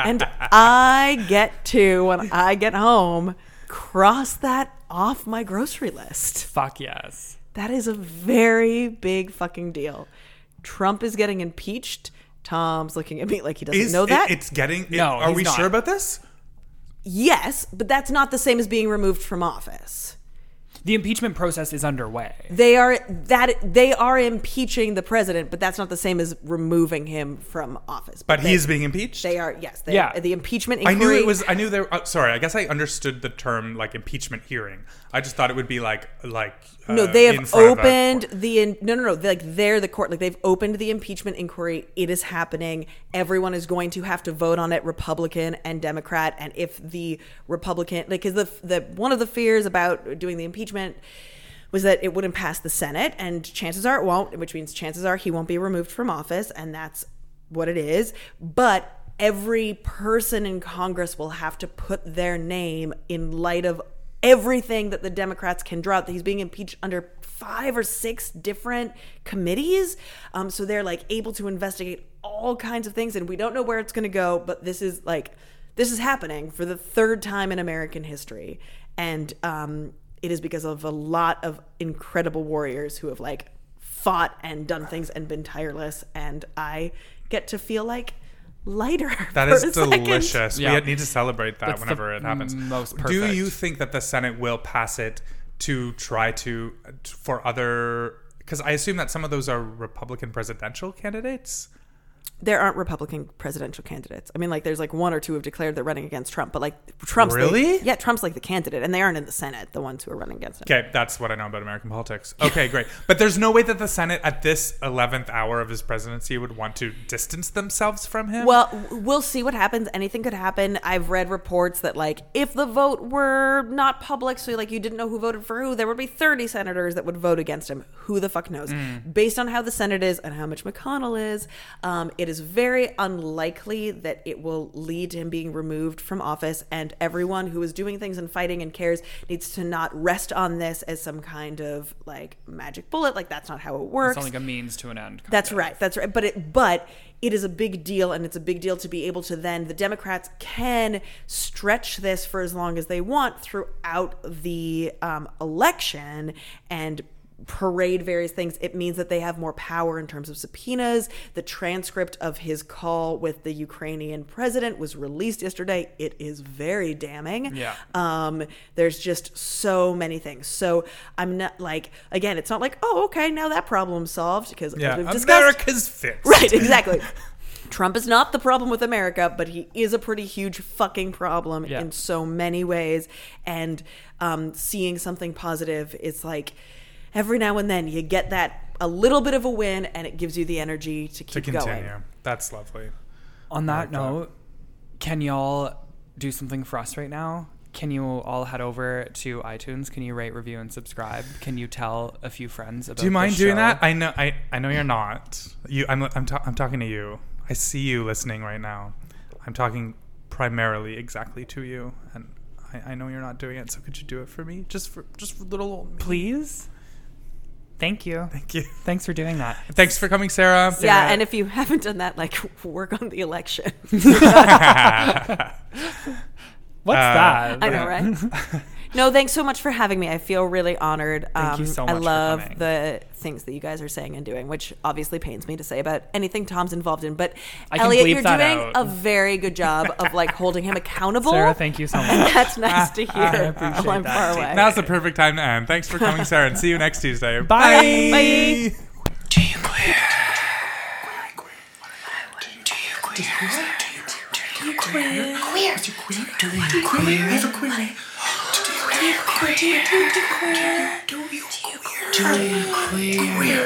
Speaker 3: And I get to, when I get home, cross that off my grocery list.
Speaker 2: Fuck yes.
Speaker 3: That is a very big fucking deal. Trump is getting impeached. Tom's looking at me like he doesn't
Speaker 1: is
Speaker 3: know
Speaker 1: it-
Speaker 3: that.
Speaker 1: it's getting. it-
Speaker 2: No,
Speaker 1: are
Speaker 2: he's
Speaker 1: we
Speaker 2: not.
Speaker 1: sure about this?
Speaker 3: yes, but that's not the same as being removed from office.
Speaker 2: The impeachment process is underway.
Speaker 3: They are that they are impeaching the president, but that's not the same as removing him from office.
Speaker 1: But
Speaker 3: they,
Speaker 1: he's being impeached.
Speaker 3: they are yes, they
Speaker 2: Yeah.
Speaker 3: the impeachment
Speaker 1: I knew it was. I knew there. Uh, sorry, I guess I understood the term like impeachment hearing. I just thought it would be like like. Uh,
Speaker 3: No, they have
Speaker 1: front of a
Speaker 3: opened the in, no no no like they're the court like they've opened the impeachment inquiry. It is happening. Everyone is going to have to vote on it, Republican and Democrat. And if the Republican like because the the one of the fears about doing the impeachment was that it wouldn't pass the Senate, and chances are it won't, which means chances are he won't be removed from office, and that's what it is. But every person in Congress will have to put their name in light of everything that the Democrats can draw out. That he's being impeached under five or six different committees, um, so they're like able to investigate all kinds of things, and we don't know where it's going to go. But this is like this is happening for the third time in American history, and um, it is because of a lot of incredible warriors who have like fought and done things and been tireless, and I get to feel like lighter.
Speaker 1: That
Speaker 3: for
Speaker 1: is
Speaker 3: a second.
Speaker 1: delicious.
Speaker 2: Yeah.
Speaker 1: We need to celebrate that
Speaker 2: That's the
Speaker 1: whenever it happens.
Speaker 2: most
Speaker 1: Do you think that the Senate will pass it to try to uh, for other? Because I assume that some of those are Republican presidential candidates.
Speaker 3: There aren't Republican presidential candidates. I mean, like, there's like one or two have declared they're running against Trump, but like Trump's the-
Speaker 1: Really?
Speaker 3: yeah, Trump's like the candidate, and they aren't in the Senate. The ones who are running against him.
Speaker 1: Okay, that's what I know about American politics. Okay, great. But there's no way that the Senate at this 11th hour of his presidency would want to distance themselves from him.
Speaker 3: Well, we'll see what happens. Anything could happen. I've read reports that like if the vote were not public, so like you didn't know who voted for who, there would be 30 senators that would vote against him. Who the fuck knows? Based on how the Senate is and how much McConnell is, um, it is very unlikely that it will lead to him being removed from office. And everyone who is doing things and fighting and cares needs to not rest on this as some kind of like magic bullet. Like that's not how it works.
Speaker 2: It's like a means to an end.
Speaker 3: That's
Speaker 2: of.
Speaker 3: right. That's right. But it but it is a big deal and it's a big deal to be able to then the Democrats can stretch this for as long as they want throughout the um, election and parade various things it means that they have more power in terms of subpoenas. The transcript of his call with the ukrainian president was released yesterday. It is very damning.
Speaker 2: Yeah.
Speaker 3: um there's just so many things. So i'm not like again it's not like oh okay now that problem's solved because
Speaker 1: yeah,
Speaker 3: we've discussed
Speaker 1: America's fixed.
Speaker 3: right exactly. Trump is not the problem with america but he is a pretty huge fucking problem
Speaker 2: Yeah.
Speaker 3: in so many ways. And um seeing something positive is like every now and then you get that a little bit of a win and it gives you the energy to
Speaker 1: To
Speaker 3: keep
Speaker 1: continue.
Speaker 3: going
Speaker 1: That's lovely.
Speaker 2: On that
Speaker 1: like that.
Speaker 2: note, can y'all do something for us right now? Can you all head over to iTunes? Can you rate, review, and subscribe? Can you tell a few friends about?
Speaker 1: Do you mind
Speaker 2: the
Speaker 1: doing
Speaker 2: show?
Speaker 1: that? I know. I, I know you're not. You. I'm. I'm, ta- I'm talking to you. I see you listening right now. I'm talking primarily exactly to you, and I, I know you're not doing it. So could you do it for me? Just for just for little old me.
Speaker 2: Please. Thank you.
Speaker 1: Thank you.
Speaker 2: Thanks for doing that.
Speaker 1: Thanks for coming, Sarah.
Speaker 3: yeah and if you haven't done that like work on the election
Speaker 2: What's
Speaker 1: Uh,
Speaker 2: that?
Speaker 3: I know, right? No, thanks so much for having me. I feel really honored.
Speaker 2: Thank you
Speaker 3: Um,
Speaker 2: so
Speaker 3: I
Speaker 2: much for
Speaker 3: love
Speaker 2: coming.
Speaker 3: the things that you guys are saying and doing, which obviously pains me to say about anything Tom's involved in. But
Speaker 2: I
Speaker 3: Elliot, you're doing
Speaker 2: out.
Speaker 3: a very good job of like holding him accountable.
Speaker 2: Sarah, thank you so
Speaker 3: And
Speaker 2: much.
Speaker 3: that's nice to hear.
Speaker 2: I appreciate
Speaker 3: while I'm
Speaker 2: that.
Speaker 3: far away.
Speaker 1: Now's the perfect time to end. Thanks for coming, Sarah, and see you next Tuesday.
Speaker 2: Bye.
Speaker 3: Bye.
Speaker 4: Do you queer? Do you queer? Do you queer? Do you queer? Queer. Do you queer? Do you queer?
Speaker 1: Do you queer? Do you queer?